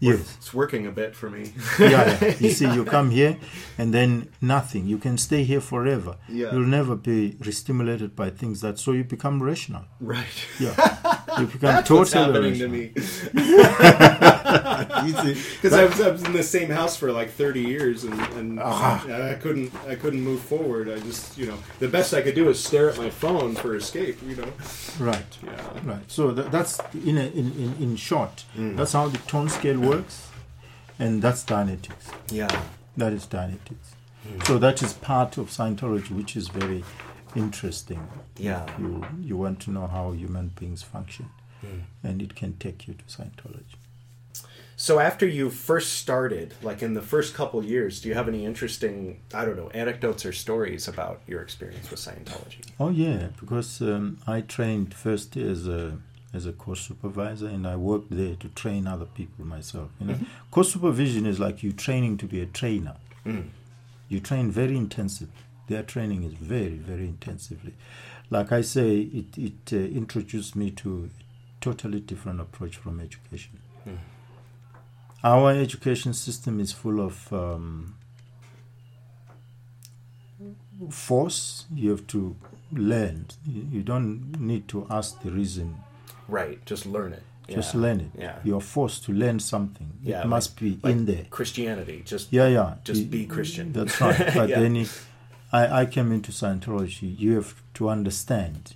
Yes. It's working a bit for me. yeah, yeah. (laughs) You see, you come here and then nothing. You can stay here forever. Yeah. You'll never be re-stimulated by things that so you become rational. right. Yeah. (laughs) You become That's totally what's happening to me. Because I was, I was in the same house for like 30 years, and, and Ah. I couldn't I couldn't move forward. I just you know the best I could do is stare at my phone for escape. You know. right. Yeah. Right. So tha that's in, a, in in in short. Mm. That's how the tone scale works, and that's Dianetics. Yeah. That is Dianetics. Mm. So that is part of Scientology, which is very interesting. Yeah. You you want to know how human beings function, mm. and it can take you to Scientology. So after you first started, like in the first couple years, do you have any interesting I don't know anecdotes or stories about your experience with Scientology? Oh yeah, because um, I trained first as a as a course supervisor, and I worked there to train other people myself. You know, course supervision is like you training to be a trainer. Mm. You train very intensively. Their training is very very intensively. Like I say, it it uh, introduced me to a totally different approach from education. Our education system is full of um, force. You have to learn. You don't need to ask the reason. Right. Just learn it. Just Yeah. learn it. Yeah. You're forced to learn something. Yeah, it must be like in there. Christianity. Just Yeah, yeah. just You- be Christian. That's right. (laughs) But Yeah. then it, I, I came into Scientology. You have to understand.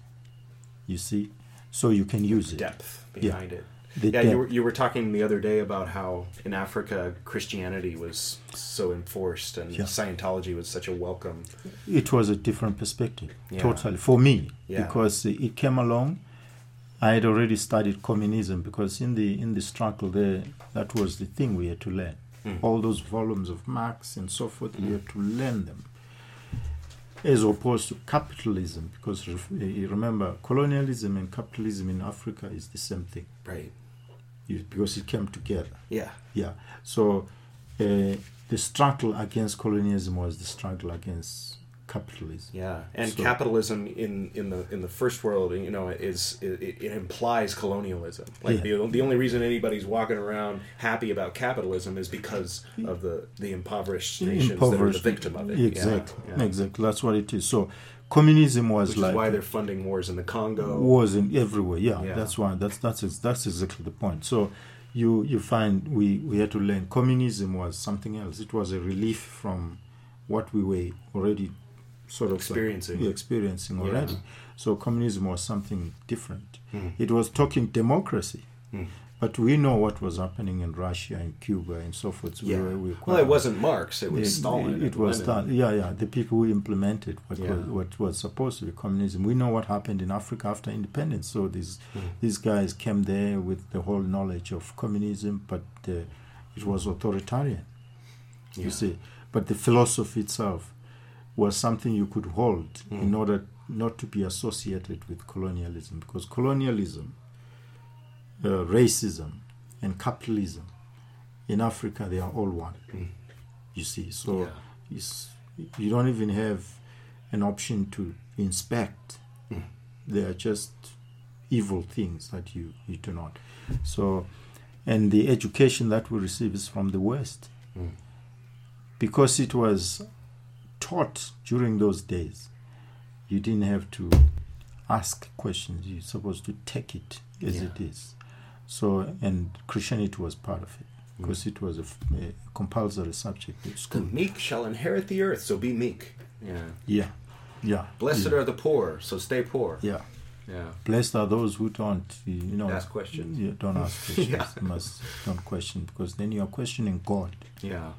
You see, so you can use it. depth Yeah. behind it. The yeah, you were, you were talking the other day about how in Africa Christianity was so enforced and Yeah. Scientology was such a welcome. it was a different perspective Yeah. totally for me Yeah. because it came along i had already studied communism because in the in the struggle there that was the thing we had to learn Mm. all those volumes of marx and so forth we had to learn them as opposed to capitalism because remember colonialism and capitalism in africa is the same thing Right. Because it came together Yeah. yeah. So uh, the struggle against colonialism was the struggle against capitalism. Yeah. And So- capitalism in, in the in the first world, you know, is it, it implies colonialism. Like Yeah. the the only reason anybody's walking around happy about capitalism is because of the the impoverished nations that are the victim of it. Yeah. Exactly. Yeah. Exactly. That's what it is. So communism was Which like is why they're funding wars in the Congo. wars in everywhere. Yeah, Yeah. that's why. That's that's that's exactly the point. So you you find we we had to learn communism was something else. It was a relief from what we were already sort of like- Experiencing. yeah, experiencing Yeah. already. So communism was something different. Mm. It was talking democracy. Mm. But we know what was happening in Russia and Cuba and so forth. We Yeah. were- we were Well, it wasn't Marx. It was it, Stalin. It, and was Stalin. Yeah, yeah. The people who implemented what Yeah. was what was supposed to be communism. We know what happened in Africa after independence. So these Mm. these guys came there with the whole knowledge of communism, but uh, it was authoritarian. Yeah. You see, but the philosophy itself was something you could hold Mm. in order not to be associated with colonialism, because colonialism, uh, racism, and capitalism in Africa they are all one. Mm. You see, so Yeah. it's, you don't even have an option to inspect. Mm. They are just evil things that you, you do not. So, and the education that we receive is from the West Mm. because it was taught during those days. You didn't have to ask questions. You're supposed to take it as Yeah. it is. So, and Christianity was part of it because it was a compulsory subject at The school. meek shall inherit the earth, so be meek. Yeah. Yeah, yeah. Blessed yeah. are the poor, so stay poor. Yeah. Yeah. Blessed are those who don't, you know, Ask questions. Yeah, don't ask (laughs) questions. Yeah. You must don't question because then you are questioning God. Yeah.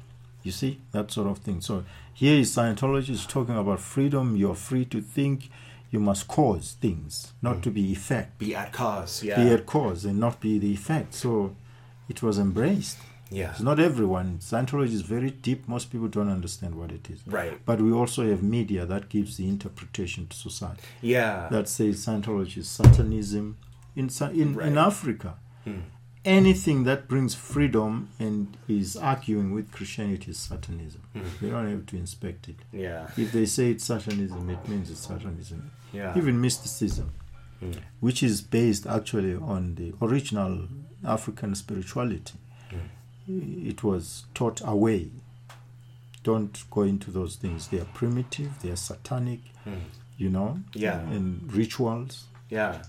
You see that sort of thing. So here is Scientology is talking about freedom. You're free to think. You must cause things, not to be effect. Be at cause. Yeah. Be at cause and not be the effect. So it was embraced. Yeah. It's not everyone. Scientology is very deep. Most people don't understand what it is. Right. But we also have media that gives the interpretation to society. Yeah. that says Scientology is Satanism. In in, in Africa, Hmm. Anything that brings freedom and is arguing with Christianity is Satanism. They don't have to inspect it. Yeah. If they say it's Satanism, it means it's Satanism. Yeah. Even mysticism, Mm. which is based actually on the original African spirituality, it was taught away. Don't go into those things. They are primitive, they are satanic, Mm. you know, Yeah. and rituals. Yeah.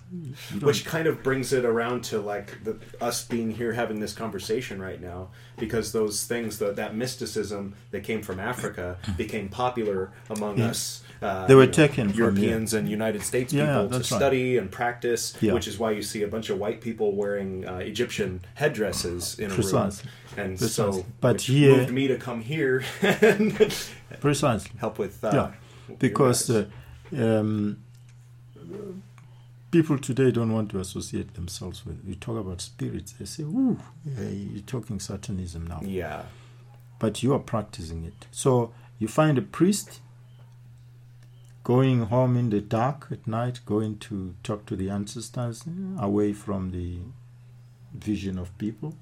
Which kind of brings it around to like the, us being here having this conversation right now, because those things, that that mysticism that came from Africa, became popular among Yeah. us. Uh, They were know, taken from Europeans and United States people yeah, to right. study and practice, Yeah. which is why you see a bunch of white people wearing uh, Egyptian headdresses in a room. And so, But here- moved me to come here and Precisely. help with uh, Yeah, because uh, um, people today don't want to associate themselves with. You talk about spirits, they say, "Ooh, you're talking Satanism now," yeah, but you are practicing it. So you find a priest going home in the dark at night, going to talk to the ancestors, away from the vision of people,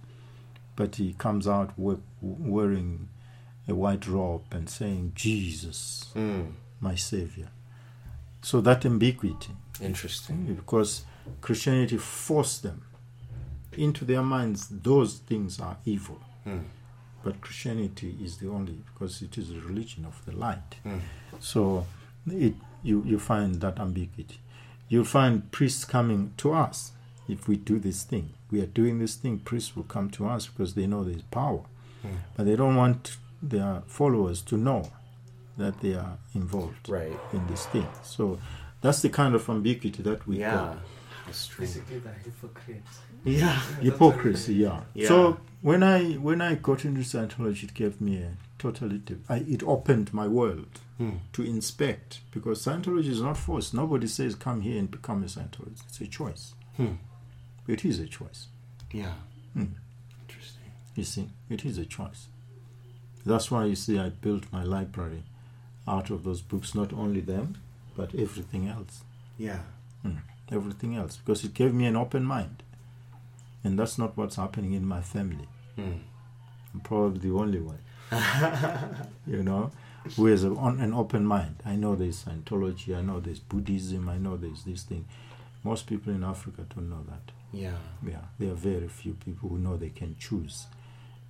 but he comes out wearing a white robe and saying, "Jesus." Mm, my savior. So that ambiguity, interesting. because Christianity forced them into their minds, those things are evil. Mm, But Christianity is the only, because it is a religion of the light. mm, So it you, you find that ambiguity. You'll find priests coming to us if we do this thing. We are doing this thing, priests will come to us because they know there's power. Mm. But they don't want their followers to know that they are involved Right. in this thing. So that's the kind of ambiguity that we Yeah. got. That's true. Basically, the hypocrites. Yeah. Hypocrisy, yeah. Yeah. So when I when I got into Scientology, it gave me a totally diff- I, it opened my world Mm. to inspect because Scientology is not forced. Nobody says come here and become a Scientologist. It's a choice. Hmm. It is a choice. Yeah. Hmm. Interesting. You see, it is a choice. That's why you see I built my library out of those books, not only them, but everything else. Yeah. Everything else. Because it gave me an open mind. And that's not what's happening in my family. Mm. I'm probably the only one. (laughs) you know, who has a, on, an open mind. I know there's Scientology, I know there's Buddhism, I know there's this thing. Most people in Africa don't know that. Yeah. Yeah, there are very few people who know they can choose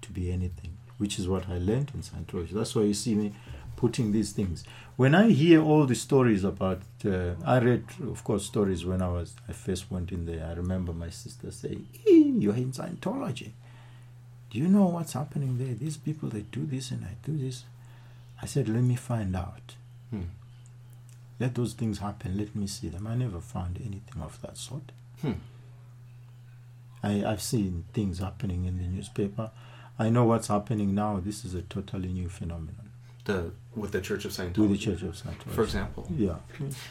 to be anything, which is what I learned in Scientology. That's why you see me putting these things. When I hear all the stories about, uh, I read, of course, stories when I was I first went in there. I remember my sister saying, "You're in Scientology. Do you know what's happening there? These people they do this and I do this." I said, "Let me find out. Hmm. Let those things happen. Let me see them." I never found anything of that sort. Hmm. I, I've seen things happening in the newspaper. I know what's happening now. This is a totally new phenomenon The with the Church of Scientology. with the Church of Scientology. For example. Yeah,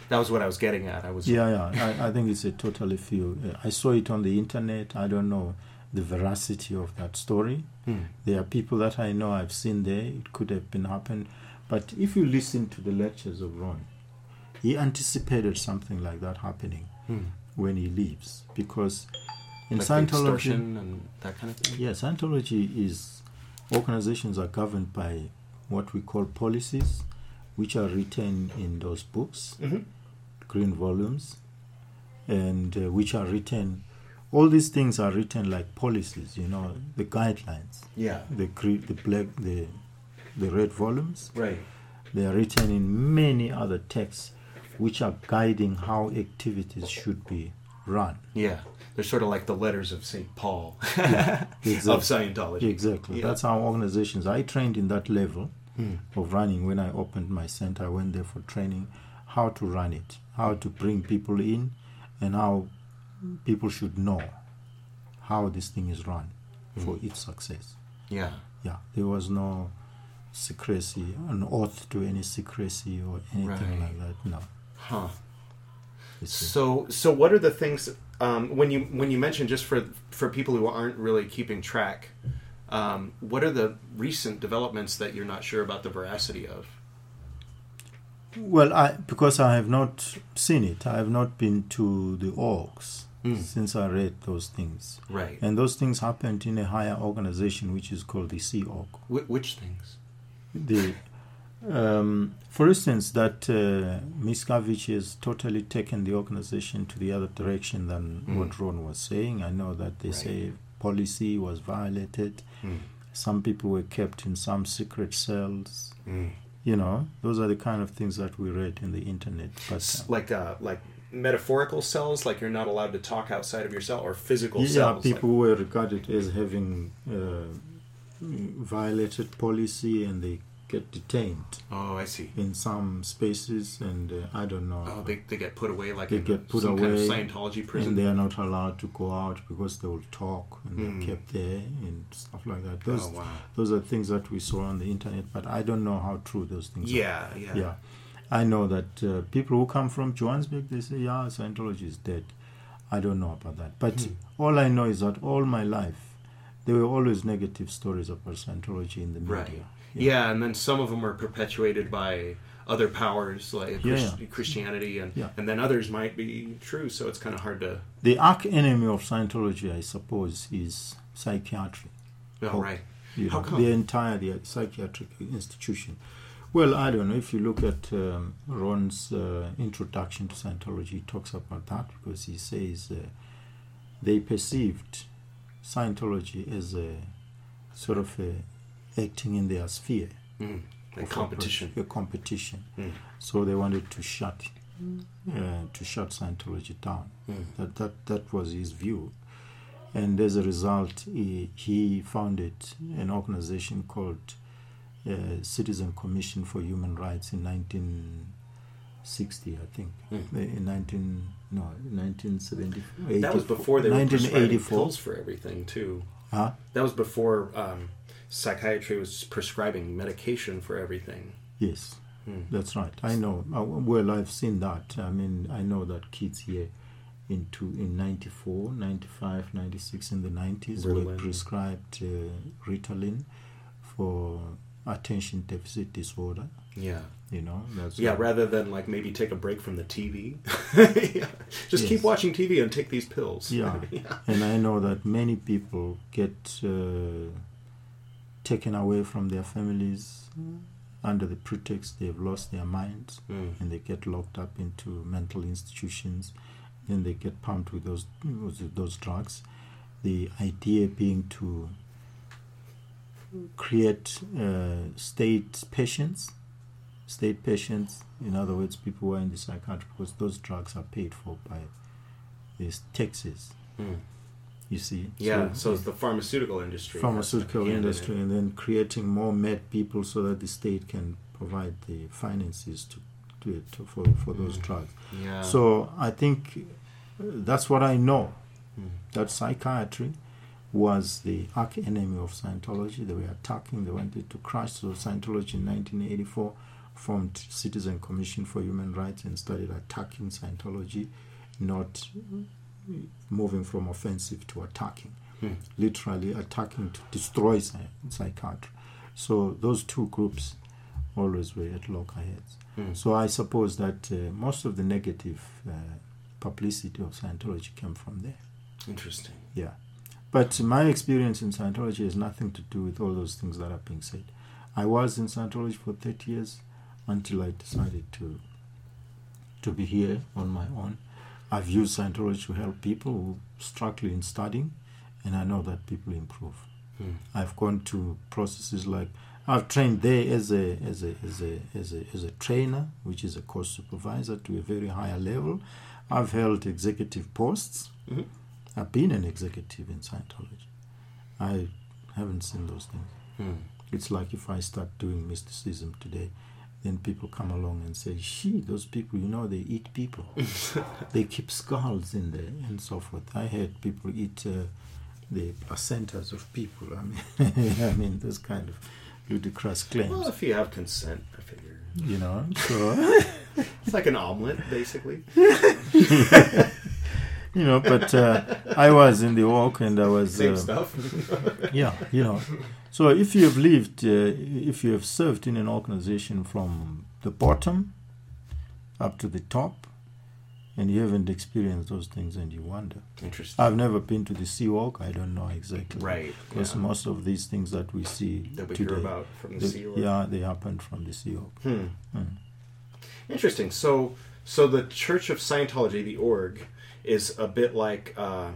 That was what I was getting at. I was. yeah, yeah. I, I think it's a totally few. uh, I saw it on the internet. I don't know the veracity of that story. Hmm. There are people that I know I've seen there. It could have been happened, but if you listen to the lectures of Ron, he anticipated something like that happening Hmm. when he leaves because in Like Scientology. and that kind of thing. Yeah, Scientology is organizations are governed by what we call policies, which are written in those books, Mm-hmm. green volumes, and uh, which are written. All these things are written like policies, you know, the guidelines, Yeah. the gre- the black, the the red volumes. Right. They are written in many other texts, which are guiding how activities should be run. Yeah. They're sort of like the letters of St. Paul (laughs) Exactly. of Scientology. Exactly. Yeah. That's how organizations. I trained in that level Hmm. of running when I opened my center. I went there for training, how to run it, how to bring people in, and how people should know how this thing is run for Hmm. its success. Yeah. Yeah, there was no secrecy, an oath to any secrecy or anything Right. like that. No. Huh. So, so what are the things um, when you when you mention just for for people who aren't really keeping track? Um, what are the recent developments that you're not sure about the veracity of? Well, I because I have not seen it. I have not been to the orgs Mm. since I read those things, Right. and those things happened in a higher organization which is called the Sea Org. Wh- which things? The, um, for instance, that uh, Miscavige has totally taken the organization to the other direction than Mm. what Ron was saying. I know that they Right. say policy was violated. Mm. Some people were kept in some secret cells. Mm. You know, those are the kind of things that we read in the internet. But uh, like uh, like metaphorical cells, like you're not allowed to talk outside of your cell, or physical yeah, cells. people were regarded as having uh, violated policy and they get detained oh, I see. in some spaces, and uh, I don't know. Oh, they, they get put away like They in get put some kind of Scientology prison. and they are not allowed to go out because they will talk and Hmm. they're kept there and stuff like that. Those oh wow. those are things that we saw on the internet, but I don't know how true those things are. Yeah, yeah. Yeah, I know that uh, people who come from Johannesburg they say, "Yeah, Scientology is dead." I don't know about that, but Hmm. all I know is that all my life there were always negative stories about Scientology in the media. Right. Yeah. and then some of them are perpetuated by other powers like Yeah, Christ- yeah. Christianity, and Yeah. and then others might be true. So it's kind of hard to. The arch enemy of Scientology, I suppose, is psychiatry. Oh, Oh. right. you How come? the entire the psychiatric institution. Well, I don't know if you look at um, Ron's uh, introduction to Scientology, he talks about that because he says uh, they perceived Scientology as a sort of a acting in their sphere Mm. Like competition. operation- a competition. Mm. So they wanted to shut uh, to shut Scientology down. Mm. That that that was his view, and as a result, he, he founded an organization called uh, Citizen Commission for Human Rights in 1960, I think. Mm. Uh, In 19 no 1970. That was before they were prescribing 1984. pills for everything too. Huh? That was before um, psychiatry was prescribing medication for everything. Yes. Hmm. That's right. I know. Uh, well, I've seen that. I mean, I know that kids here into in 94, 95, 96 in the 90s were prescribed uh, Ritalin for attention deficit disorder. Yeah. You know, that's Yeah, what- rather than like maybe take a break from the TV. (laughs) Yeah. Just keep watching TV and take these pills. (laughs) Yeah. And I know that many people get uh, taken away from their families under the pretext they've lost their minds. Mm. and they get locked up into mental institutions. Then they get pumped with those with those drugs. The idea being to create uh, state patients, state patients. In other words, people who are in the psychiatry because those drugs are paid for by these taxes. Mm. You see, Yeah, so it's the pharmaceutical industry. pharmaceutical industry and then creating more mad people so that the state can provide the finances to, to, to for, for those Mm. drugs. Yeah. So I think uh, that's what I know. Mm. That psychiatry was the arch enemy of Scientology. They were attacking. They wanted to crush. So Scientology in 1984 formed Citizen Commission for Human Rights and started attacking Scientology, not moving from offensive to attacking Hmm. literally attacking to destroy psychiatry. So those two groups always were at loggerheads. Mm. So I suppose that uh, most of the negative uh, publicity of Scientology came from there. Interesting. Yeah. But my experience in Scientology has nothing to do with all those things that are being said. I was in Scientology for 30 years until I decided to to be here on my own. I've used Scientology to help people who struggle in studying, and I know that people improve. Hmm. I've gone to processes like I've trained there as a as a as a as a as a trainer, which is a course supervisor to a very higher level. I've held executive posts. Mhm. I've been an executive in Scientology. I haven't seen those things. Hmm. It's like if I start doing mysticism today, then people come along and say, "She, those people, you know, they eat people. (laughs) they keep skulls in there and so forth." I heard people eat uh, the placentas of people. I mean, (laughs) I mean, those kind of ludicrous claims. Well, if you have consent, I figure. you know, so (laughs) It's like an omelet, basically. you know, but uh, I was in the walk and I was Same uh, stuff. yeah you know so if you have lived uh, if you have served in an organization from the bottom up to the top, and you haven't experienced those things, and you wonder. Interesting. I've never been to the Sea Org. I don't know exactly. right. Because yeah. most of these things that we see that we today, hear about from the they- Sea Org. yeah, they happened from the Sea Org. Hmm. Hmm. Interesting. So, so the Church of Scientology, the org, is a bit like uh,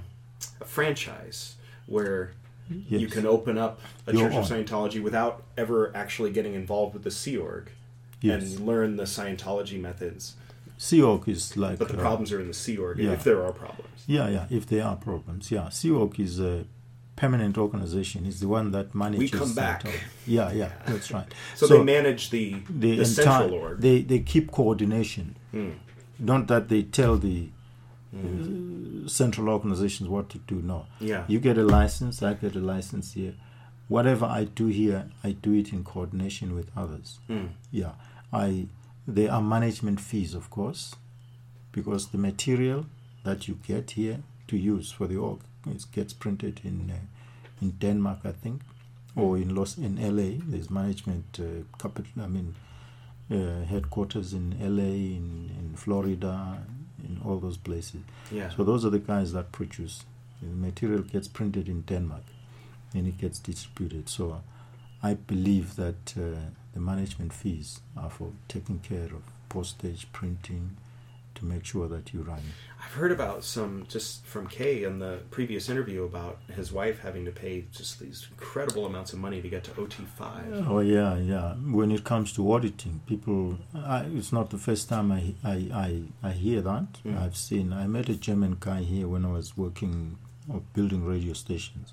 a franchise where you can open up a Your Church of. Scientology without ever actually getting involved with the Sea Org Yes. and learn the Scientology methods. Sea Org is like. But the uh, problems are in the Sea Org, yeah. if there are problems. Yeah, yeah. If there are problems, yeah. Sea Org is a permanent organization. It's the one that manages. We come back. Scientology. Yeah, yeah. That's right. (laughs) So, they manage the the, the, entire central org. they they keep coordination. Hmm. Not that they tell the uh, central organizations what to do. No, Yeah. you get a license. I get a license here. Whatever I do here, I do it in coordination with others. Hmm. Yeah, I there are management fees, of course, because the material that you get here to use for the org it gets printed in uh, in Denmark, I think, or in Los in LA. There's management uh, capital. I mean, uh, headquarters in LA, in in Florida, in all those places. Yeah. So those are the guys that produce. The material gets printed in Denmark, and it gets distributed. So I believe that uh, the management fees are for taking care of postage, printing, to make sure that you run. I've heard about some just from Kay in the previous interview about his wife having to pay just these incredible amounts of money to get to OT5. Oh yeah, yeah. When it comes to auditing, people, I, it's not the first time I I, I, I hear that. Mm. I've seen. I met a German guy here when I was working or building radio stations.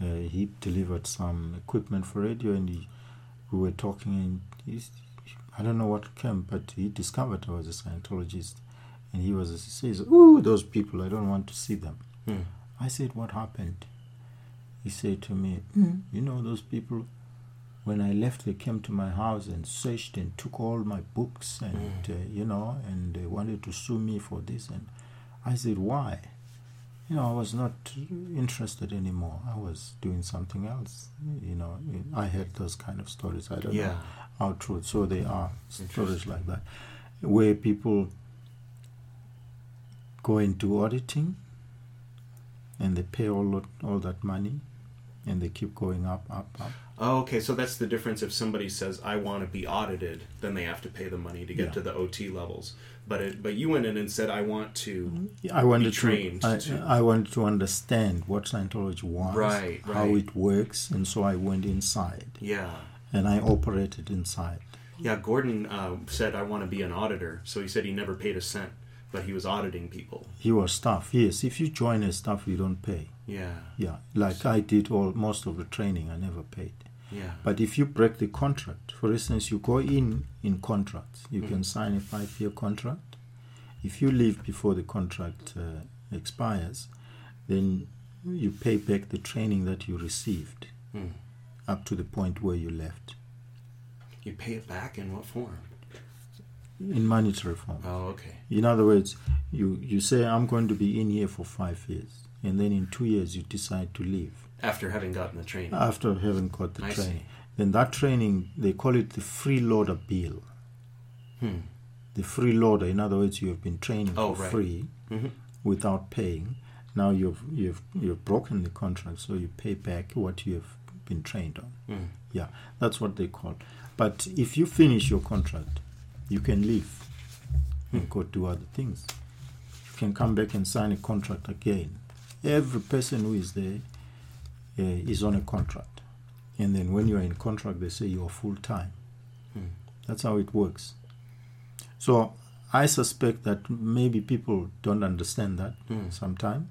Uh, he delivered some equipment for radio, and he, we were talking, and I don't know what came, but he discovered I was a Scientologist, and he was. He says, "Ooh, those people! I don't want to see them." Hmm. I said, "What happened?" He said to me, "You know those people." When I left, they came to my house and searched and took all my books, and uh, you know, and they wanted to sue me for this. And I said, "Why?" You know, I was not interested anymore. I was doing something else. You know, I heard those kind of stories. I don't Yeah. know how true. So they are stories like that, where people go into auditing and they pay all that, all that money and they keep going up, up, up. Oh, okay. So that's the difference. If somebody says I want to be audited, then they have to pay the money to get Yeah. to the OT levels. But it, but you went in and said I want to. I wanted trained to, I, to- I wanted to understand what Scientology was, Right, how it works, and so I went inside Yeah. and I operated inside. Yeah. Gordon uh, said I want to be an auditor. So he said he never paid a cent, but he was auditing people. He was staff. Yes, if you join a staff, you don't pay. Yeah. Yeah, like I did all most of the training, I never paid. Yeah. But if you break the contract, for instance, you go in in contracts, you Mm. can sign a five-year contract. If you leave before the contract uh, expires, then you pay back the training that you received Hmm. up to the point where you left You pay it back in what form? In monetary form. Oh, okay. In other words, you, you say, I'm going to be in here for five years, and then in two years you decide to leave After having gotten the training. after having got the I training. see. Then that training, they call it the freeloader bill. Hmm. The freeloader, in other words, you have been training Oh, for right. free Mhm. without paying. Now you've you've you've broken the contract, so you pay back what you have been trained on. Hmm. Yeah, that's what they call. But if you finish your contract, you can leave and go do other things. You can come back and sign a contract again. Every person who is there uh, is on a contract, and then when you are in contract, they say you are full time. Hmm. That's how it works. So I suspect that maybe people don't understand that Hmm. sometimes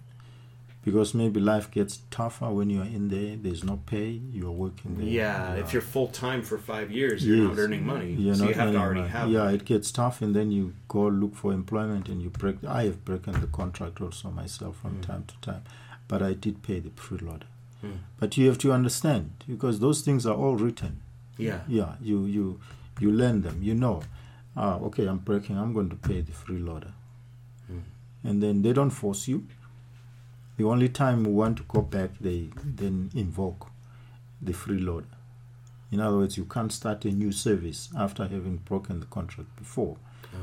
because maybe life gets tougher when you are in there. There's no pay. You are working there. Yeah, you if you're full time for five years, you're not earning money. You're so you have to already money. have. Yeah, it gets tough, and then you go look for employment, and you break. I have broken the contract also myself from Mm. time to time, but I did pay the freeloader. Mm. But you have to understand because those things are all written. Yeah. Yeah, you you you learn them. You know, ah, okay, I'm breaking. I'm going to pay the freeloader, Mm. and then they don't force you. The only time you want to go back, they then invoke the freeloader. In other words, you can't start a new service after having broken the contract before. Oh.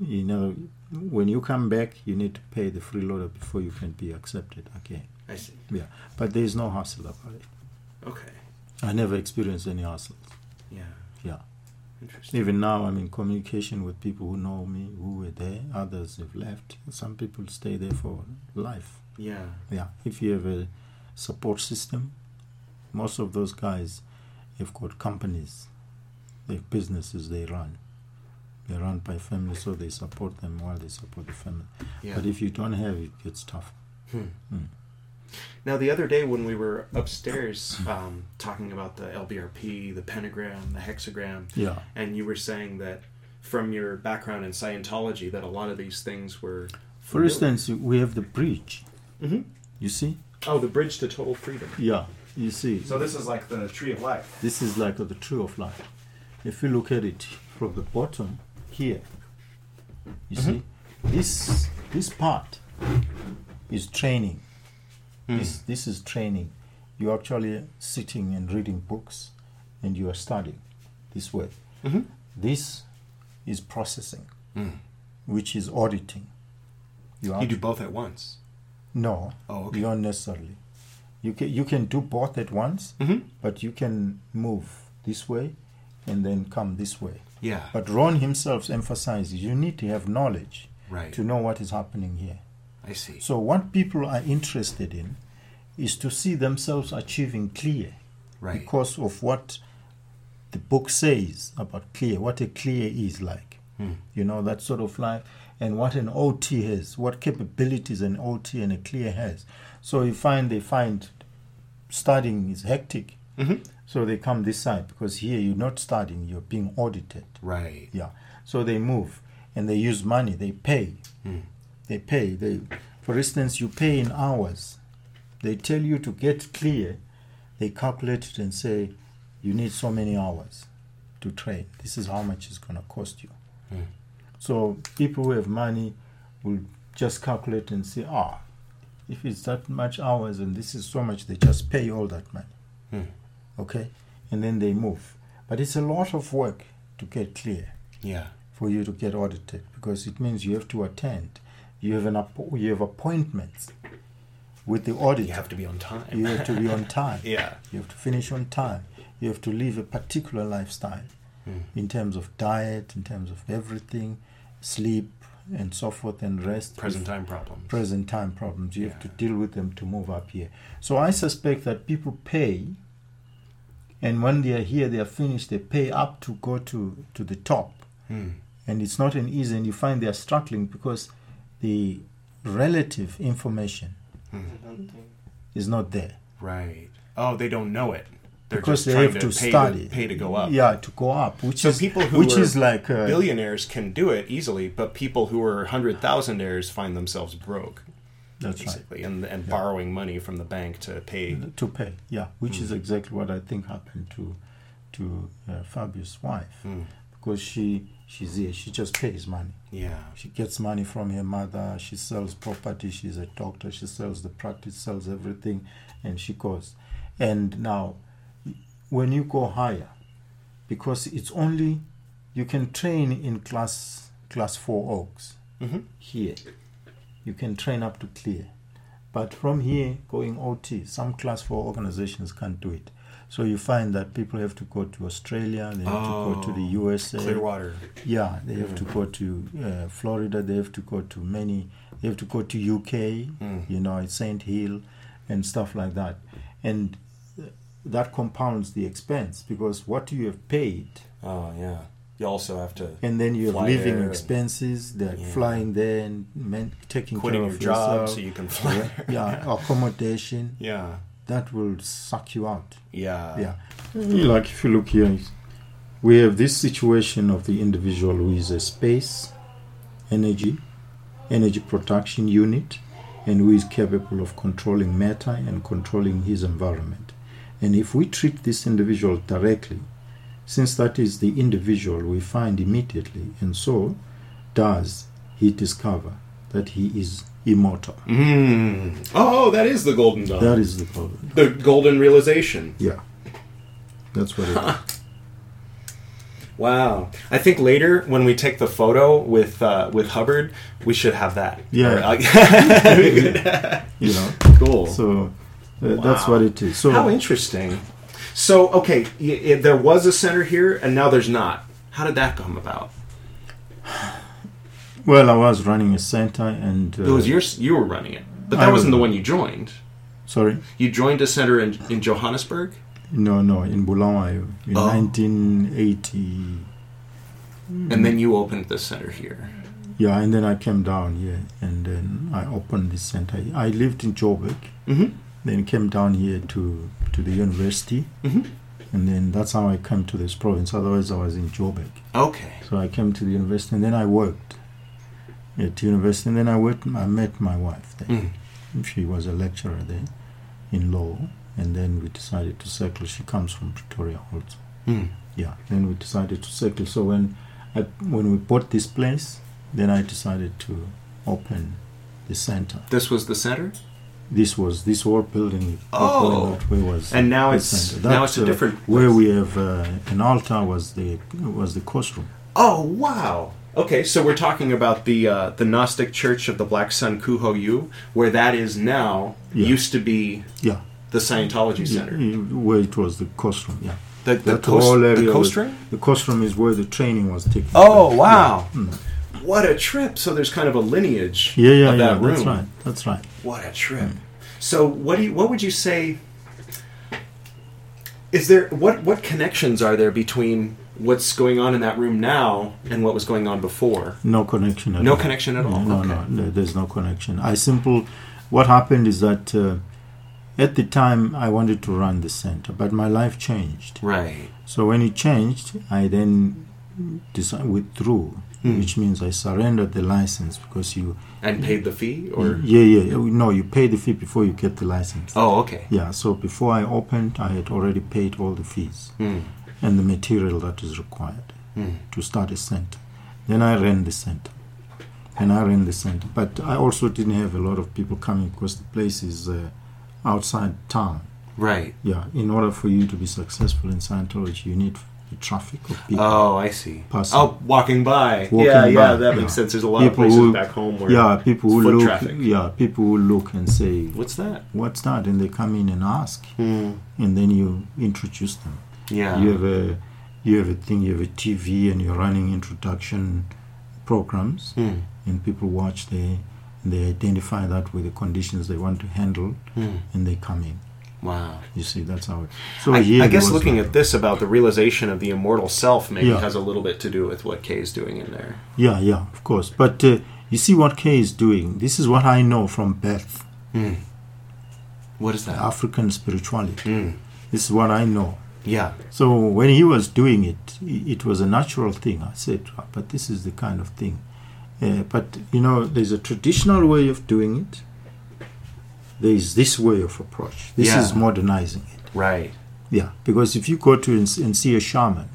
You know, when you come back, you need to pay the freeloader before you can be accepted again. I see. Yeah, but there is no hassle about it. Okay. I never experienced any hassle. Yeah. Yeah. Interesting. Even now, I'm in communication with people who know me, who were there. Others have left. Some people stay there for life. Yeah. Yeah, if you have a support system, most of those guys have got companies, they have businesses they run. They're run by family, so they support them while they support the family. Yeah. But if you don't have, it gets tough. Hmm. Hmm. Now, the other day when we were upstairs um, talking about the LBRP, the pentagram, the hexagram, Yeah, and you were saying that from your background in Scientology, that a lot of these things were. for instance, we have the bridge. Hmm You see? Oh, the bridge to total freedom. Yeah, you see. So this is like the tree of life. This is like the tree of life. If you look at it from the bottom here, you see, this this part is training. This this is training. You're actually sitting and reading books, and you are studying this way. Mm-hmm. This is processing, Mm. which is auditing. You, You do both at once. No, Oh, okay. don't necessarily. You can you can do both at once, Mm-hmm. but you can move this way and then come this way. Yeah. But Ron himself emphasizes you need to have knowledge right. to know what is happening here. I see. So, what people are interested in is to see themselves achieving clear right. because of what the book says about clear, what a clear is like. Hmm. You know, that sort of life, and what an OT has, what capabilities an OT and a clear has. So, you find they find studying is hectic. Mm-hmm. So they come this side because here you're not studying, you're being audited. Right. Yeah. So they move and they use money, they pay. Hmm. They pay. They for instance you pay in hours. They tell you to get clear, they calculate it and say you need so many hours to train. This is how much it's gonna cost you. So people who have money will just calculate and say, ah, if it's that much hours and this is so much, they just pay all that money Hmm. okay and then they move but it's a lot of work to get clear Yeah. for you to get audited because it means you have to attend you have an you have appointments with the auditor You have to be on time. you have to be on (laughs) time yeah. you have to finish on time you have to live a particular lifestyle Hmm. in terms of diet in terms of everything sleep and so forth and rest Present time problems. present time problems. You have to deal with them to move up here. So I suspect that people pay, and when they are here, they are finished. They pay up to go to to the top, Hmm. and it's not an easy. And you find they are struggling because the relative information. I don't think. is not there Right. Oh, they don't know it. They're because they have to, to pay study. To, pay to go up. Yeah, to go up, which So is people who which are is like uh, Billionaires can do it easily, but people who are hundred thousandaires find themselves broke, that's right. basically, and and borrowing money from the bank to pay. to pay. Yeah, which is Mm. exactly what I think happened to to uh, Fabio's wife Hmm. because she she's here. She just pays money. Yeah. She gets money from her mother. She sells property. She's a doctor. She sells the practice, sells everything, and she goes. And now, when you go higher, because it's only you can train in class class four orgs hmm here. You can train up to clear, but from here going OT, some class four organizations can't do it. So you find that people have to go to Australia. They have to go to the Oh, USA. Clearwater. Yeah, they have to go to uh, Florida. They have to go to many. They have to go to UK. Mm. You know, at Saint Hill, and stuff like that, and that compounds the expense because what you have paid, Oh yeah. You also have to and then you have living there and- expenses. They're Yeah. flying there and men, taking quitting care of your of job yourself. so you can fly. yeah, yeah, (laughs) accommodation. Yeah. That will suck you out. Yeah. Yeah. Like if you look here, we have this situation of the individual who is a space, energy, energy production unit, and who is capable of controlling matter and controlling his environment. And if we treat this individual directly, since that is the individual we find immediately, and so does he discover that he is immortal. Mm. Oh, that is the golden dawn. That is the problem. the golden realization. Yeah. That's what it is. (laughs) Wow. I think later when we take the photo with uh, with Hubbard, we should have that. Yeah. Uh, (laughs) (laughs) You know, cool. so uh, that's what it is. So How interesting. So, okay, there was a center here, and now there's not. How did that come about? (sighs) well, I was running a center, and uh, It was your, you were running it, but that I wasn't was- the one you joined. sorry, You joined a center in, in Johannesburg. no, no, in Bulawayo in Oh. 1980. And then you opened the center here. Yeah, and then I came down here, and then I opened this center. I lived in Joburg, Mm-hmm. Then came down here to to the university, Mhm. and then that's how I came to this province. Otherwise, I was in Joburg. Okay. So I came to the university, and then I worked at the university, and then I worked. I met my wife there. Mm. She was a lecturer there in law, and then we decided to settle. She comes from Pretoria also. Mm. Yeah. Then we decided to settle. So when I when we bought this place, then I decided to open the center. This was the center, This was this whole building. Oh. that was and now it's now it's a uh, different. Where we have uh, an altar was the was the courtroom. Oh wow. Okay, so we're talking about the uh, the Gnostic Church of the Black Sun Kuho Yu, where that is now Yeah. used to be Yeah. the Scientology Center. Where it was the courtroom. Yeah. The the, coast, the coast was-? The courtroom is where the training was taken. Oh place. wow! Yeah. Mm. What a trip! So there's kind of a lineage Yeah, yeah, yeah. that. That's right. That's right. What a trip! So what do you, what would you say? Is there what what connections are there between what's going on in that room now and what was going on before? No connection at No all. connection at all. No, okay. no, no, there's no connection. I simple. What happened is that uh, at the time I wanted to run the center, but my life changed. Right. So when it changed, I then decided, withdrew, Hmm. which means I surrendered the license because you. And paid the fee or yeah, yeah, yeah no, you pay the fee before you get the license. oh okay. Yeah, so before I opened, I had already paid all the fees Hmm. and the material that is required Hmm. to start a center. Then I ran the center. And I ran the center. But I also didn't have a lot of people coming because the place is uh, outside town. Right. Yeah, in order for you to be successful in Scientology, you need the traffic of people. Oh, I see. Passing. Oh, walking by. Walking yeah, yeah, by, that yeah. makes sense. There's a lot People of places who- back home where yeah, people who foot look. traffic. Yeah, people who look and say, What's that? "What's that?" and they come in and ask, Hmm. and then you introduce them. Yeah. You have a you have a thing, you have a TV, and you're running introduction programs, Hmm. and people watch and they identify that with the conditions they want to handle, Hmm. and they come in. Wow. You see, that's how. It, so I, I guess looking like- at this about the realization of the immortal self maybe Yeah. has a little bit to do with what Kay is doing in there. Yeah, yeah, of course. But uh, you see what Kay is doing. This is what I know from birth, Hmm. What is that? African spirituality. Hmm. This is what I know. Yeah. So when he was doing it, it was a natural thing. I said, "Ah, but this is the kind of thing. Uh, but you know, there's a traditional way of doing it. There is this way of approach. This Yeah. is modernizing it. Right. Yeah, because if you go to and, and see a shaman,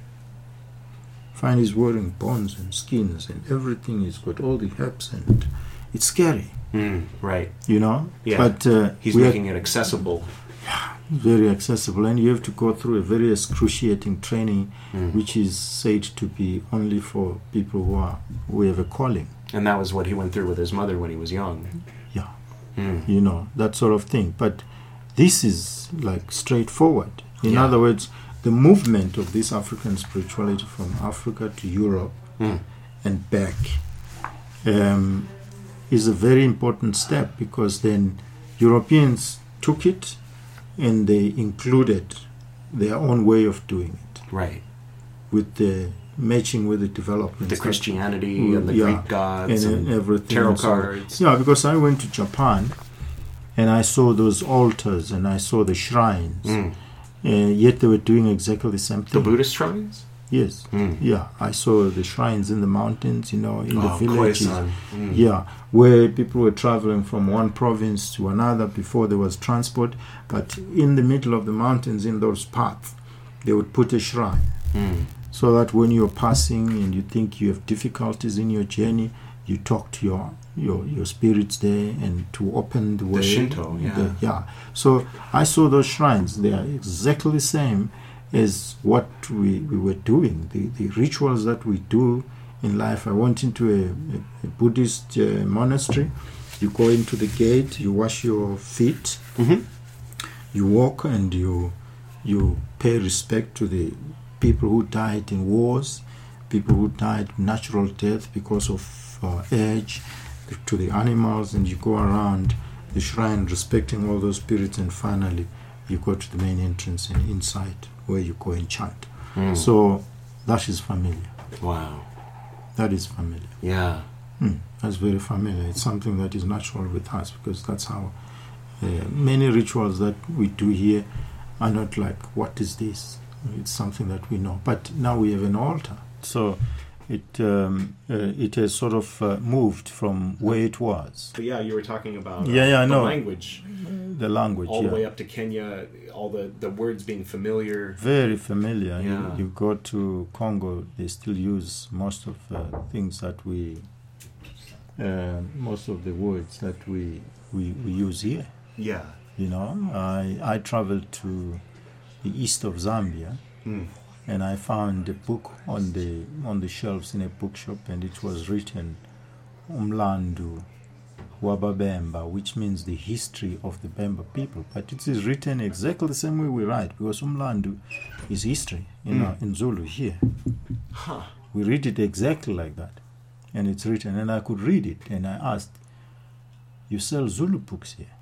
find he's wearing bones and skins and everything. He's got all the herbs and it's scary, Hmm. Right. you know. Yeah. But uh, He's we are making it accessible. Yeah, very accessible, and you have to go through a very excruciating training, Hmm. which is said to be only for people who are who have a calling. And that was what he went through with his mother when he was young. You know that sort of thing but this is like straightforward in Yeah. other words the movement of this african spirituality from africa to europe Hmm. and back um, is a very important step because then europeans took it and they included their own way of doing it Right. with the matching with the development of The Christianity and the Yeah. Greek gods and, and, everything tarot and so cards. Yeah, because I went to Japan and I saw those altars and I saw the shrines. Hmm. Uh, yet they were doing exactly the same thing. The. Buddhist shrines? Yes. Hmm. Yeah, I saw the shrines in the mountains, you know, in the Oh, villages. Khoisan. Hmm. Yeah, where people were traveling from one province to another before there was transport. But in the middle of the mountains, in those paths, they would put a shrine Hmm. So that when you're passing and you think you have difficulties in your journey, you talk to your your, your spirits there and to open the way. The Shinto, yeah. the- yeah. So I saw those shrines. They are exactly the same as what we, we were doing, the, the rituals that we do in life. I went into a, a, a Buddhist uh, monastery. You go into the gate, you wash your feet, Mm-hmm. you walk, and you you pay respect to the people who died in wars, people who died natural death because of uh, age, to the animals, and you go around the shrine respecting all those spirits, and finally you go to the main entrance and inside where you go and chant. Mm. So that is familiar. wow. That is familiar. Yeah. Hmm, that's very familiar. It's something that is natural with us because that's how uh, many rituals that we do here are not like, what is this? It's something that we know. But now we have an altar. So it, um, uh, it has sort of uh, moved from where it was. But yeah, you were talking about Yeah, yeah, I the know. language The language, all yeah. the way up to Kenya, all the, the words being familiar. Very familiar. Yeah. You, you go to Congo, they still use most of the things that we, uh, most of the words that we, we, we use here. Yeah. You know, I, I traveled to the east of Zambia Mm. and I found a book on the on the shelves in a bookshop and it was written Umlandu Wababemba, which means the history of the Bemba people. But it is written exactly the same way we write because Umlandu is history in, Mm. our, in Zulu here. Huh. We read it exactly like that. And it's written, and I could read it. And I asked, You sell Zulu books here?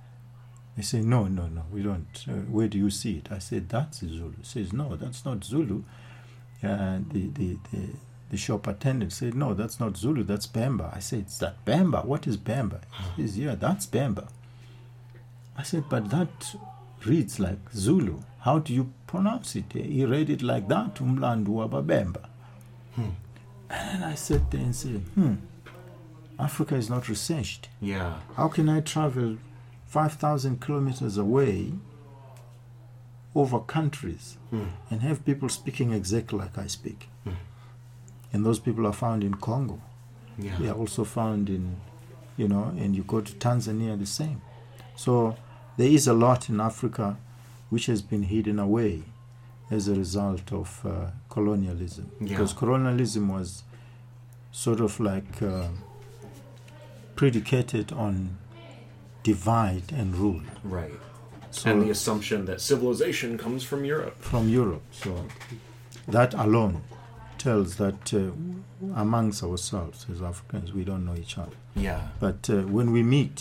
They say, No, no, no, we don't. Uh, where do you see it? I said, That's Zulu. He says, No, that's not Zulu. Uh, the, the, the, the shop attendant said, No, that's not Zulu, that's Bemba. I said, Is that Bemba? What is Bemba? He says, Yeah, that's Bemba. I said, But that reads like Zulu. How do you pronounce it? He read it like that, Umlandu Wababemba. And I sat there and said, hmm, Africa is not researched. Yeah. How can I travel 5,000 kilometers away over countries Mm. and have people speaking exactly like I speak? Mm. And those people are found in Congo. Yeah. They are also found in, you know, and you go to Tanzania, the same. So there is a lot in Africa which has been hidden away as a result of uh, colonialism. Yeah. Because colonialism was sort of like uh, predicated on divide and rule. Right. So and the assumption that civilization comes from Europe. from Europe. So that alone tells that uh, amongst ourselves as Africans, we don't know each other. Yeah. But uh, when we meet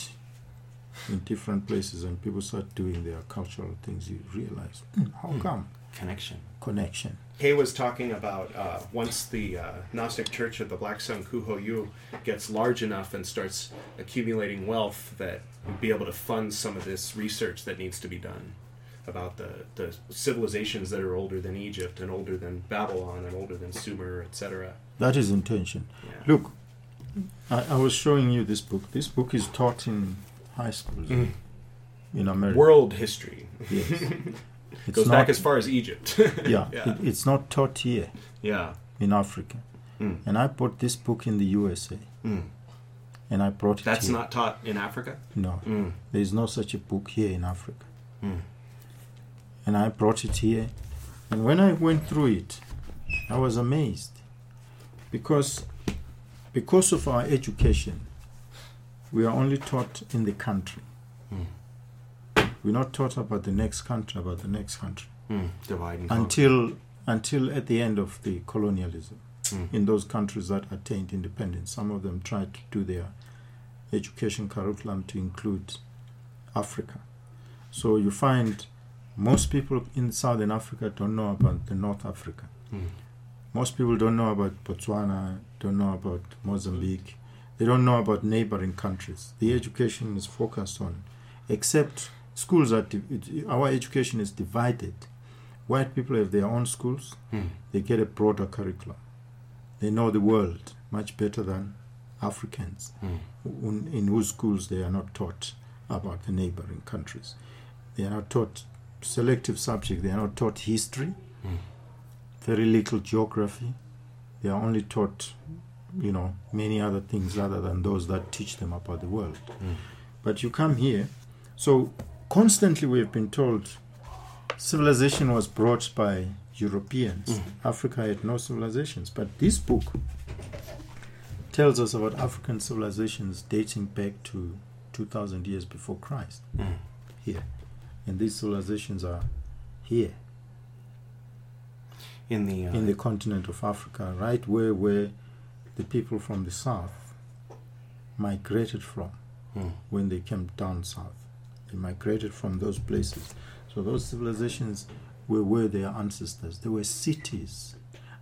in different places and people start doing their cultural things, you realize "Hmm, how come Connection. connection. Hay was talking about uh, once the uh, Gnostic Church of the Black Sun Kuhoyu gets large enough and starts accumulating wealth, that we'd be able to fund some of this research that needs to be done about the, the civilizations that are older than Egypt and older than Babylon and older than Sumer, etc. That is intention. Yeah. Look, I, I was showing you this book. This book is taught in high schools Mhm. in America. World history Yes. (laughs) It's goes not, back as far as Egypt. yeah, (laughs) yeah. It, it's not taught here yeah. in Africa. Mm. And I bought this book in the USA, Mm. and I brought it. That's here. not taught in Africa. No, Mm. there is no such a book here in Africa. Mm. and I brought it here. And when I went through it, I was amazed because because of our education, we are only taught in the country. We're not taught about the next country, about the next country Mm. Divide and conquer. until until at the end of the colonialism Mm. in those countries that attained independence. Some of them tried to do their education curriculum to include Africa. So you find most people in Southern Africa don't know about the North Africa. Mm. Most people don't know about Botswana, don't know about Mozambique. They don't know about neighboring countries. The education is focused on, except schools are, it- our education is divided. White people have their own schools, Mm. they get a broader curriculum. They know the world much better than Africans, Mm. in, in whose schools they are not taught about the neighboring countries. They are not taught selective subject. They are not taught history, Mm. very little geography. They are only taught, you know, many other things other than those that teach them about the world. Mm. But you come here, so constantly we have been told civilization was brought by Europeans. Africa had no civilizations. But this book tells us about African civilizations dating back to 2,000 years before Christ Mm. here. And these civilizations are here In the uh, in the continent of Africa, right where where the people from the south migrated from mm, when they came down south. They migrated from those places. So those civilizations were where their ancestors. They were cities.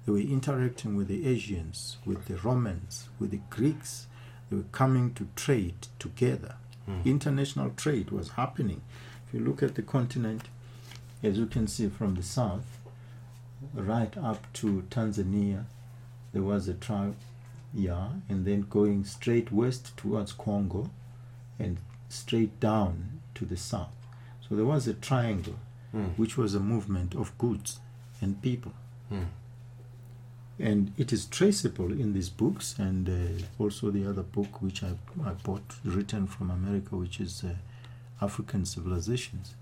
They were interacting with the Asians, with the Romans, with the Greeks. They were coming to trade together. mm, International trade was happening. If you look at the continent, as you can see from the south, right up to Tanzania, there was a tribe, yeah, and then going straight west towards Congo and straight down to the south. So there was a triangle, mm, which was a movement of goods and people. mm. And it is traceable in these books and uh, also the other book which I, I bought, written from America, which is uh, African Civilizations,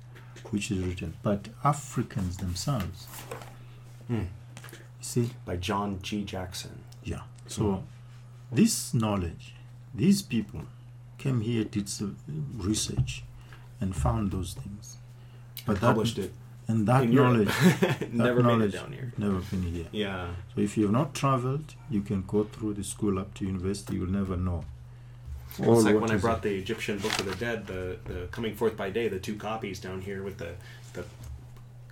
which is written. But Africans themselves, Mm. you see, by John G. Jackson. Yeah. So this knowledge, these people came here, did some research, and found those things. But that, Published it. and that in Europe. knowledge (laughs) Never made knowledge- it down here. never been here. Yeah. So if you have not traveled, you can go through the school up to university. You'll never know. all It's like when I is- brought the Egyptian Book of the Dead, the, the Coming Forth by Day, the two copies down here with the, the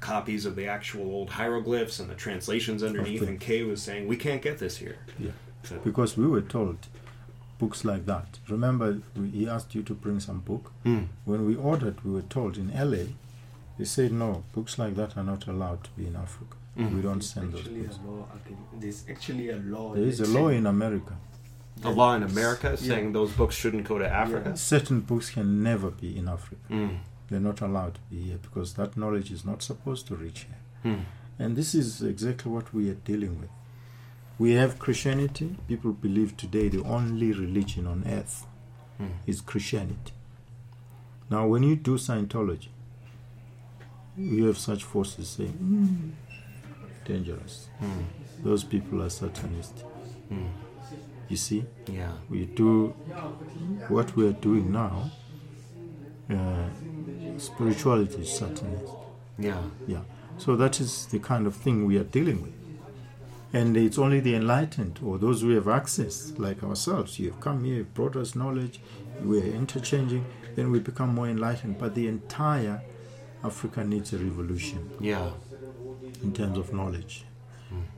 copies of the actual old hieroglyphs and the translations underneath, Okay. and Kay was saying, we can't get this here. Yeah. So, because we were told books like that. Remember, we, he asked you to bring some book. Mm. When we ordered, we were told in LA, they said no, books like that are not allowed to be in Africa. Mhm. We don't There's send those books. law. There's actually a law. There is a law in America. A law in America Yeah. saying those books shouldn't go to Africa. Certain books can never be in Africa. Mm. They're not allowed to be here because that knowledge is not supposed to reach here. Mm. And this is exactly what we are dealing with. We have Christianity. People believe today the only religion on earth Mm. is Christianity. Now, when you do Scientology, you have such forces saying, "Mm, dangerous. Mm. Those people are Satanists. Mm. You see, Yeah. we do what we are doing now. Uh, spirituality is Satanist. Yeah. Yeah. So that is the kind of thing we are dealing with. And it's only the enlightened or those who have access, like ourselves. You have come here, you've brought us knowledge, we are interchanging, then we become more enlightened. But the entire Africa needs a revolution Yeah. in terms of knowledge.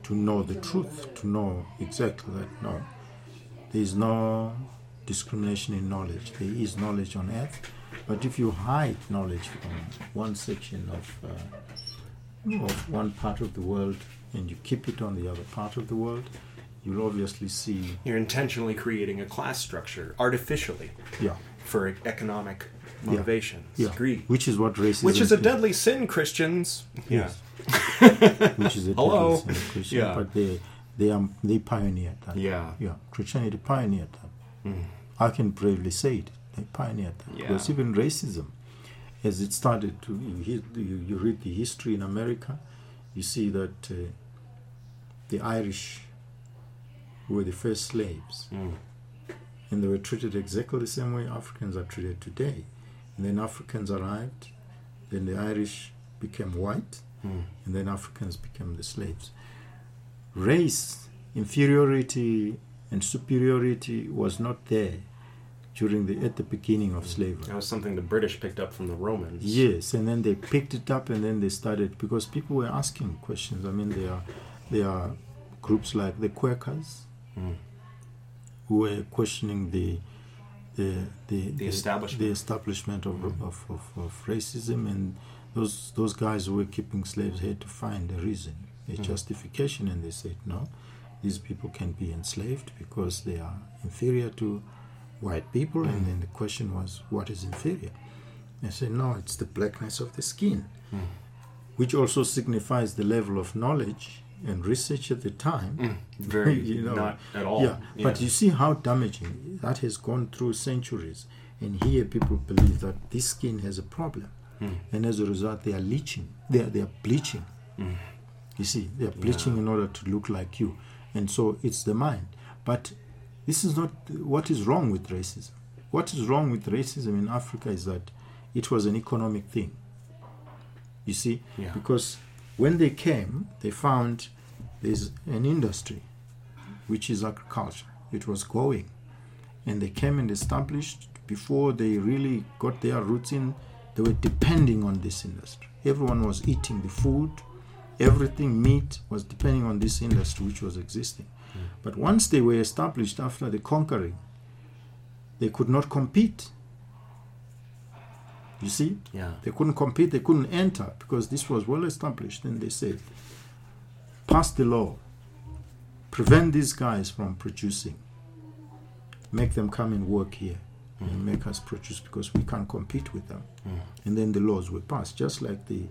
To know the truth, to know exactly that no, there is no discrimination in knowledge. There is knowledge on earth, but if you hide knowledge from one section of uh, of one part of the world and you keep it on the other part of the world, you'll obviously see You're intentionally creating a class structure artificially yeah for economic motivations. yeah Greed. which is what racism Which is a is. deadly sin, Christians. Yeah. Yes. (laughs) which is a Hello. deadly sin, Christian, Yeah. but they they are they pioneered that. Yeah. Yeah, Christianity pioneered that. Mm. I can bravely say it. They pioneered that. Yeah. Because even racism, as it started to, you, you, you read the history in America, you see that uh, the Irish were the first slaves. Mm. And they were treated exactly the same way Africans are treated today. And then Africans arrived, then the Irish became white, Mm. and then Africans became the slaves. Race, inferiority, and superiority was not there during the at the beginning of slavery. That was something the British picked up from the Romans. Yes, and then they picked it up, and then they started because people were asking questions. I mean, there are there are groups like the Quakers Mm. who were questioning the the the, The establishment. the establishment of, of, of, of racism, and those those guys who were keeping slaves had to find a reason, a Mhm. justification, and they said no, these people can be enslaved because they are inferior to white people, and then the question was, what is inferior? They said no, it's the blackness of the skin, Mm. which also signifies the level of knowledge and research at the time. Mm. Very (laughs) You know, not at all. Yeah, but you see how damaging that has gone through centuries, and here people believe that this skin has a problem, Mm. and as a result, they are leaching, they are, they are bleaching, Mm. You see, they're bleaching Yeah. in order to look like you. And so it's the mind. But this is not what is wrong with racism. What is wrong with racism in Africa is that it was an economic thing. You see, Yeah. because when they came, they found there's an industry, which is agriculture. It was going, and they came and established before they really got their roots in. They were depending on this industry. Everyone was eating the food, everything meat was depending on this industry which was existing. Mm. But once they were established after the conquering, they could not compete. You see, Yeah. they couldn't compete, they couldn't enter because this was well established. And they said, pass the law, prevent these guys from producing, make them come and work here and mm. make us produce because we can't compete with them. Mm. And then the laws were passed, just like the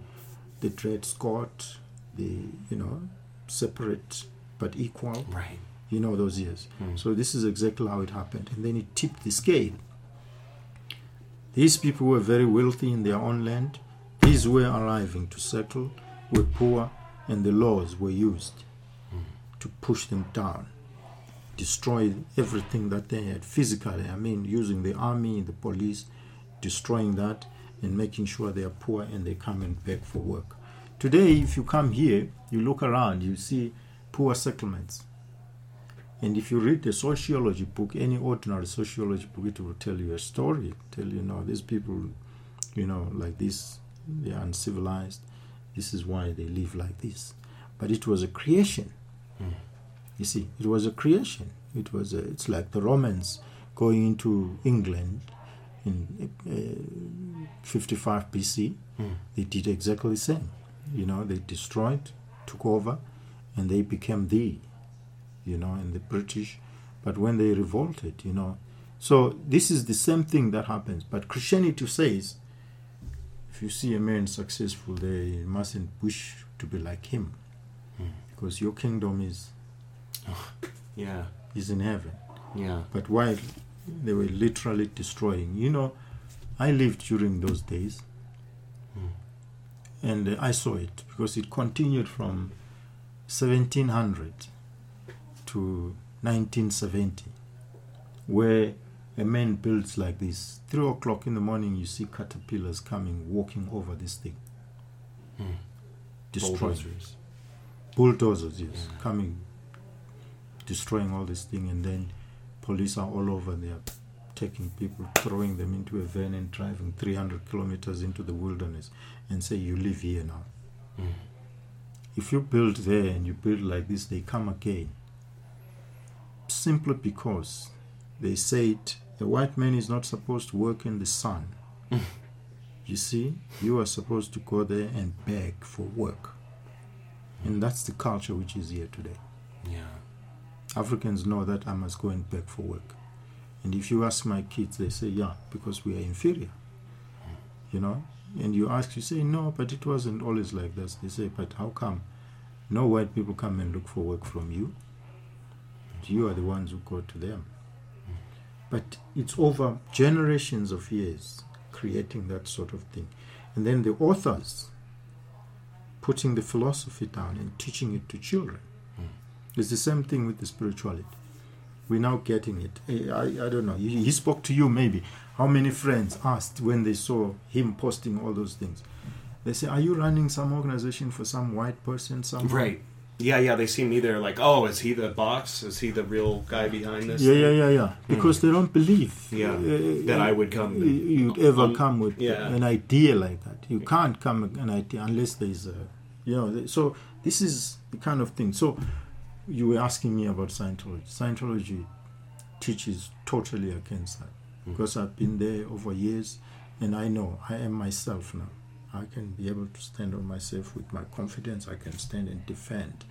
the Dred Scott, the you know separate but equal Right. you know those years. Mm. So this is exactly how it happened, and then it tipped the scale. These people were very wealthy in their own land. These were arriving to settle, were poor, and the laws were used to push them down, destroy everything that they had physically. I mean, using the army, the police, destroying that, and making sure they are poor and they come and beg for work. Today, if you come here, you look around, you see poor settlements. And if you read the sociology book, any ordinary sociology book, it will tell you a story. Tell you, no, these people, you know, like this, they are uncivilized. This is why they live like this. But it was a creation. You see, it was a creation. It was. A, it's like the Romans going into England in uh, 55 BC. They did exactly the same. You know, they destroyed, took over, and they became the you know, and the British. But when they revolted, you know, so this is the same thing that happens. But Christianity says, if you see a man successful, they mustn't wish to be like him, because your kingdom is (laughs) Yeah. is in heaven. Yeah. But while they were literally destroying, you know, I lived during those days, and uh, I saw it because it continued from 1700 to 1970, where a man builds like this. Three o'clock in the morning, you see caterpillars coming, walking over this thing, hmm. destroying Bulldozers. bulldozers, yes, hmm. coming, destroying all this thing, and then police are all over They are taking people, throwing them into a van and driving 300 kilometers into the wilderness, and say you live here now. Hmm. If you build there and you build like this, they come again. Simply because they said the white man is not supposed to work in the sun. (laughs) you see, you are supposed to go there and beg for work. And that's the culture which is here today. Yeah. Africans know that I must go and beg for work. And if you ask my kids, they say, yeah, because we are inferior. Hmm. You know? And you ask, you say, no, but it wasn't always like this. They say, but how come no white people come and look for work from you? You are the ones who go to them. But it's over generations of years creating that sort of thing. And then the authors putting the philosophy down and teaching it to children. It's the same thing with the spirituality. We're now getting it. Eh, I, I don't know. He, he spoke to you maybe. How many friends asked when they saw him posting all those things? They say, Are you running some organization for some white person somewhere? Right. Yeah, yeah. They see me there like, oh, is he the boss? Is he the real guy behind this? Yeah, thing? yeah, yeah, yeah. Because they don't believe Yeah, uh, that uh, I would come You'd ever on- come with yeah. an idea like that. You can't come with an idea unless there's a, you know. So this is the kind of thing. So you were asking me about Scientology. Scientology teaches totally against that hmm. because I've been there over years, and I know I am myself now. I can be able to stand on myself with my confidence. I can stand and defend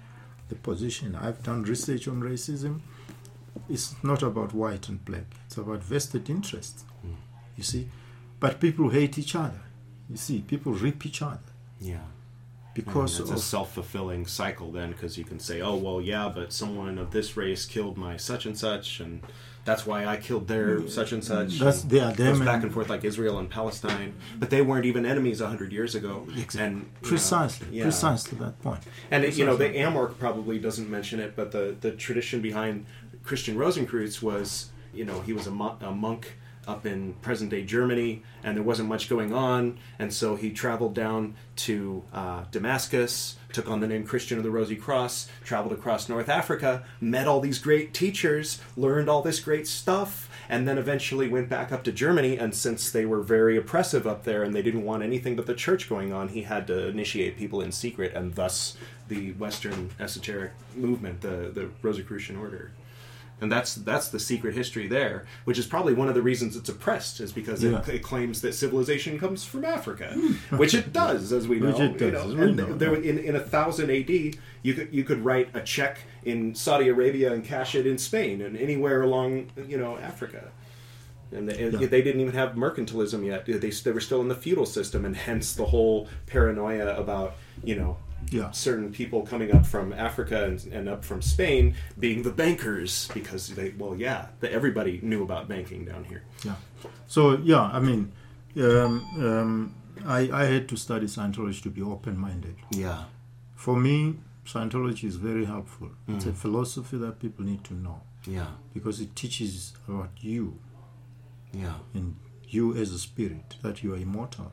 the position. I've done research on racism. It's not about white and black. It's about vested interests. Hmm. You see, but people hate each other. You see, people rip each other. Yeah. because it's a self-fulfilling cycle then because you can say oh well yeah but someone of this race killed my such and such and that's why i killed their such and such. Mm. That's- and they are it goes back and- and forth like israel and palestine. But they weren't even enemies 100 years ago. And you know, precisely, yeah. precisely that point. and it, you know the Precisely. amorc probably doesn't mention it but the, the tradition behind christian rosenkreutz was you know he was a, mo- a monk up in present day germany and there wasn't much going on and so he traveled down to uh, damascus took on the name christian of the rosy cross traveled across north africa met all these great teachers learned all this great stuff and then eventually went back up to Germany. And since they were very oppressive up there and they didn't want anything but the church going on, he had to initiate people in secret, and thus the Western esoteric movement, the the Rosicrucian order. And that's that's the secret history there, which is probably one of the reasons it's oppressed, is because Yeah. it, it claims that civilization comes from Africa, hmm. (laughs) which it does, as we know. Which it you does, know. as we know, there, in in a thousand A.D., you could you could write a check in Saudi Arabia and cash it in Spain and anywhere along you know Africa. And they, Yeah. they didn't even have mercantilism yet. They, they were still in the feudal system, and hence the whole paranoia about you know Yeah. certain people coming up from Africa and, and up from Spain being the bankers because they well yeah the, everybody knew about banking down here. Yeah. So yeah, I mean, um, um, I I had to study Scientology to be open-minded. Yeah. For me, Scientology is very helpful. It's Mm. a philosophy that people need to know Yeah. because it teaches about you Yeah. and you as a spirit that you are immortal.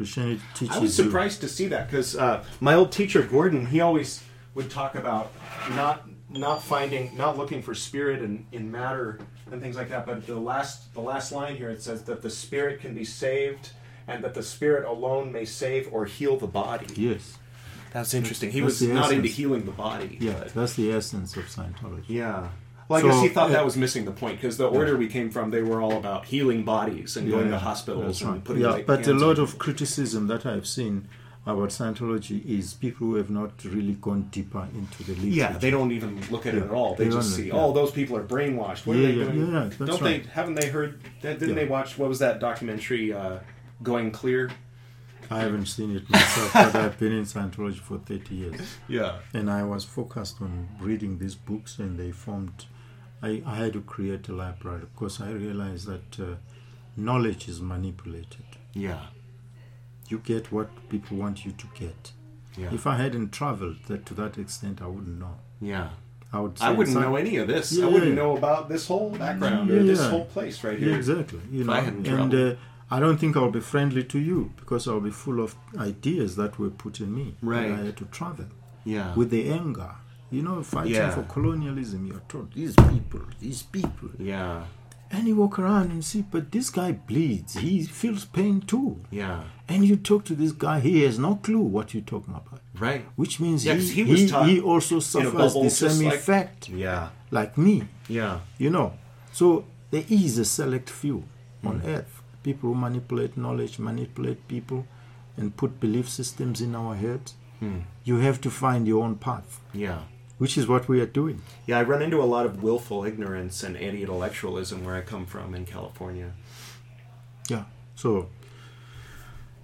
Christianity teaches. I was you. surprised to see that because uh, my old teacher Gordon, he always would talk about not not finding, not looking for spirit in, in matter and things like that. But the last the last line here it says that the spirit can be saved, and that the spirit alone may save or heal the body. Yes. That's interesting. He That's was the not into healing the body. Yeah, but- that's the essence of Scientology. yeah. Well, I So, guess he thought uh, that was missing the point because the order we came from, they were all about healing bodies and going to hospitals That's and right. putting yeah, like, but a lot of criticism that I've seen about Scientology is people who have not really gone deeper into the literature. Yeah, they don't even look at it at all. They, they just see, yeah. oh, those people are brainwashed. What Yeah, are they doing? yeah, don't right. they? Haven't they heard? Didn't Yeah. they watch? What was that documentary? Uh, Going Clear. I haven't seen it myself, but I've been in Scientology for 30 years. Yeah. And I was focused on reading these books, and they formed. I, I had to create a library because I realized that uh, knowledge is manipulated. Yeah. You get what people want you to get. Yeah. If I hadn't traveled that to that extent, I wouldn't know. yeah. I would I wouldn't know any of this. Yeah, I wouldn't yeah. know about this whole background or this whole place right Yeah, here. exactly. You know, I and uh, I don't think I'll be friendly to you because I'll be full of ideas that were put in me. Right. I had to travel Yeah. with the anger. You know, fighting Yeah. for colonialism. You're told these people, these people, yeah. and you walk around and see, but this guy bleeds. He feels pain too. Yeah. And you talk to this guy, he has no clue what you're talking about. Right. Which means Yeah, he, he he, taught he also suffers the same like- effect Yeah. like me. Yeah. You know, so there is a select few on Hmm. earth. People who manipulate knowledge, manipulate people, and put belief systems in our heads. Hmm. You have to find your own path, Yeah. Which is what we are doing. Yeah, I run into a lot of willful ignorance and anti-intellectualism where I come from in California. Yeah. So,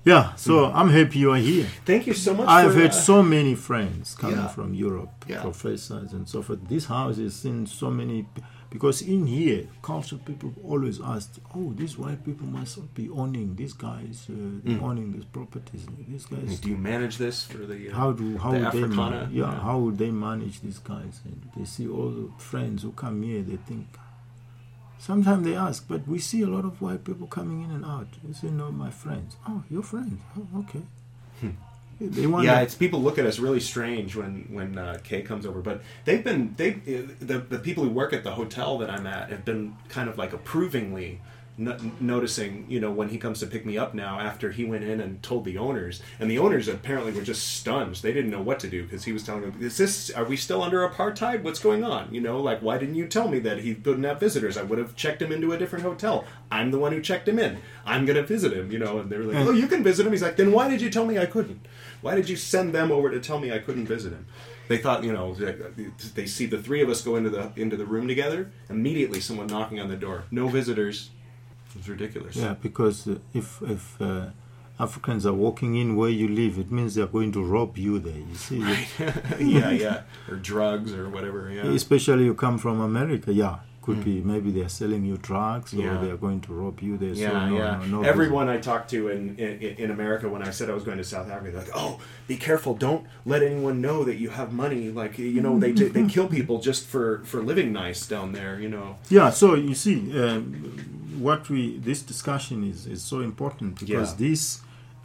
yeah. So Hmm. I'm happy you are here. Thank you so much. I've for, had uh, so many friends coming Yeah. from Europe, Yeah. professors and so forth. This house has seen so many, p- because in here, cultural people always ask, "Oh, these white people must be owning these guys, uh, Mm. owning these properties. These guys, Do you manage this for the? Uh, how do how the would they manage? Yeah, Yeah. how would they manage these guys? And they see all the friends who come here, they think. Sometimes they ask, but we see a lot of white people coming in and out. They say, "No, my friends." Oh, your friends? Oh, okay. They want. Yeah, it's people look at us really strange when when uh, Kay comes over, but they've been they the the people who work at the hotel that I'm at have been kind of like approvingly no- noticing, you know, when he comes to pick me up now after he went in and told the owners, and the owners apparently were just stunned. They didn't know what to do because he was telling them, "Is this? Are we still under apartheid? What's going on? You know, like why didn't you tell me that he couldn't have visitors? I would have checked him into a different hotel. I'm the one who checked him in. I'm gonna visit him. You know." And they were like, "Oh, you can visit him." He's like, "Then why did you tell me I couldn't? Why did you send them over to tell me I couldn't visit him?" They thought, you know, they- see the three of us go into the into the room together. Immediately, someone knocking on the door. No visitors. It was ridiculous. Yeah, because uh, if if uh, Africans are walking in where you live, it means they're going to rob you there. You see, Right. (laughs) yeah, yeah, or drugs or whatever. Yeah, especially you come from America. Yeah, could be hmm. maybe they're selling you drugs or Yeah. they're going to rob you there. Yeah, uh, no, yeah. no, no Everyone I talked to in, in in America when I said I was going to South Africa, they're like, "Oh, be careful! Don't let anyone know that you have money. Like, you know, they they hmm. kill people just for for living nice down there. You know." Yeah, so you see, um, what we this discussion is is so important because Yeah. these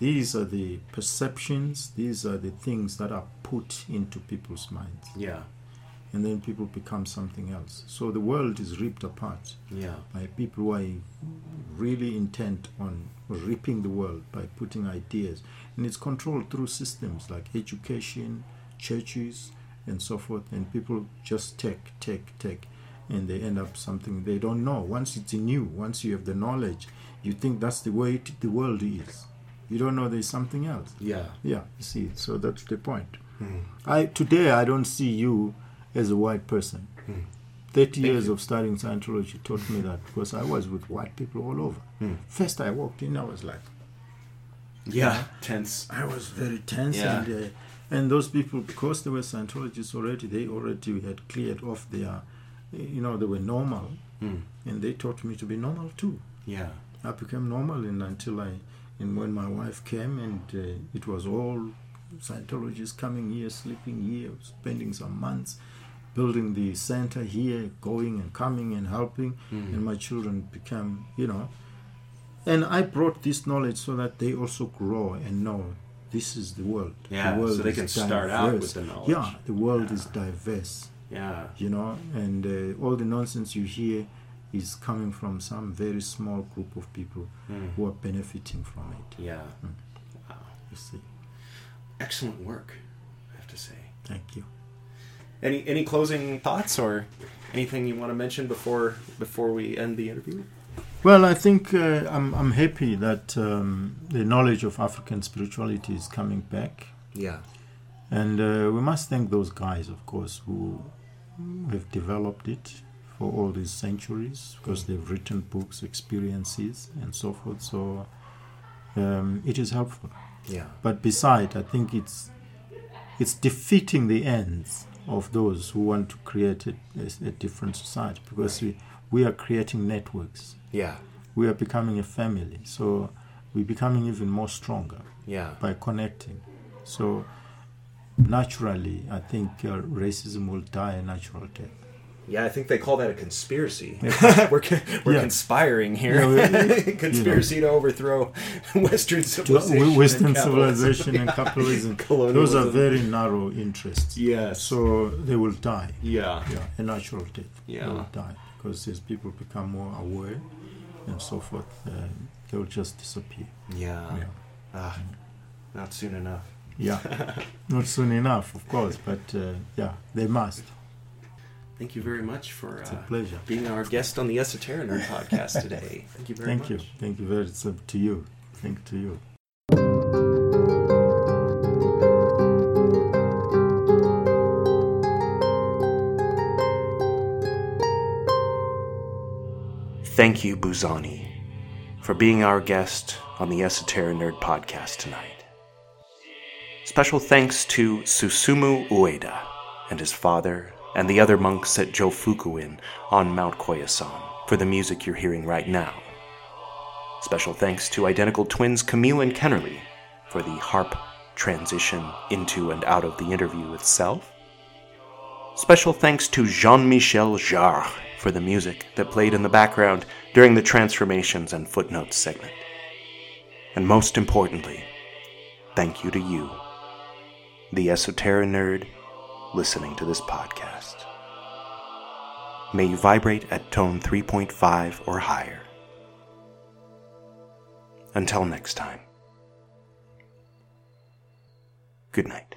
these are the perceptions, these are the things that are put into people's minds, Yeah, and then people become something else. So the world is ripped apart yeah, by people who are really intent on ripping the world by putting ideas, and it's controlled through systems like education, churches, and so forth. And people just take, take, take, and they end up something they don't know. Once it's new, once you have the knowledge, you think that's the way it, the world is. You don't know there's something else. yeah. Yeah, you see. So that's the point. Hmm. I today I don't see you as a white person. Hmm. Thirty years of studying Scientology taught me that because I was with white people all over. Hmm. First I walked in, I was like, Yeah, tense. I was very tense, Yeah. and uh, and those people because they were Scientologists already, they already had cleared off their, you know, they were normal, Mm. and they taught me to be normal too. Yeah, I became normal and until I, and when my wife came and uh, it was all Scientologists coming here, sleeping here, spending some months, building the center here, going and coming and helping, Mm. and my children became, you know, and I brought this knowledge so that they also grow and know this is the world. Yeah, the world so they can start out diverse. with the knowledge. Yeah, the world is diverse yeah, you know, and uh, all the nonsense you hear is coming from some very small group of people Mm. who are benefiting from it. yeah. Mm. Wow, You see. excellent work. I have to say. Thank you. Any any closing thoughts or anything you want to mention before before we end the interview? Well, I think uh, I'm, I'm happy that um, the knowledge of African spirituality is coming back. Yeah. And uh, we must thank those guys, of course, who have developed it for all these centuries because they've written books, experiences, and so forth. So um, it is helpful. Yeah. But beside, I think it's it's defeating the ends of those who want to create a, a, a different society because we, we are creating networks. Yeah. We are becoming a family. So we're becoming even more stronger Yeah. by connecting. So naturally, I think uh, racism will die a natural death. Yeah, I think they call that a conspiracy. (laughs) we're we're Yeah. conspiring here. Yeah, (laughs) conspiracy to overthrow (laughs) Western civilization. Western and capitalism. civilization and capitalism, those are very narrow interests. Yes. So they will die. yeah. Yeah, a natural death. Yeah. They will die because as people become more aware and so forth, uh, they will just disappear. Yeah. Yeah. Ah, not soon enough. Yeah, not soon enough, of course, but uh, yeah, they must. Thank you very much for It's a uh, pleasure. being our guest on the Esoteric Nerd podcast (laughs) today. Thank you very Thank much. Thank you. Thank you very much to you. Thank to you. Thank you, Buzani, for being our guest on the Esoteric Nerd podcast tonight. Special thanks to Susumu Ueda and his father and the other monks at Jofukuin on Mount Koyasan for the music you're hearing right now. Special thanks to identical twins Camille and Kennerly for the harp transition into and out of the interview itself. Special thanks to Jean Michel Jarre for the music that played in the background during the transformations and footnotes segment. And most importantly, thank you to you, the esoteric nerd listening to this podcast. May you vibrate at tone 3.5 or higher. Until next time, good night.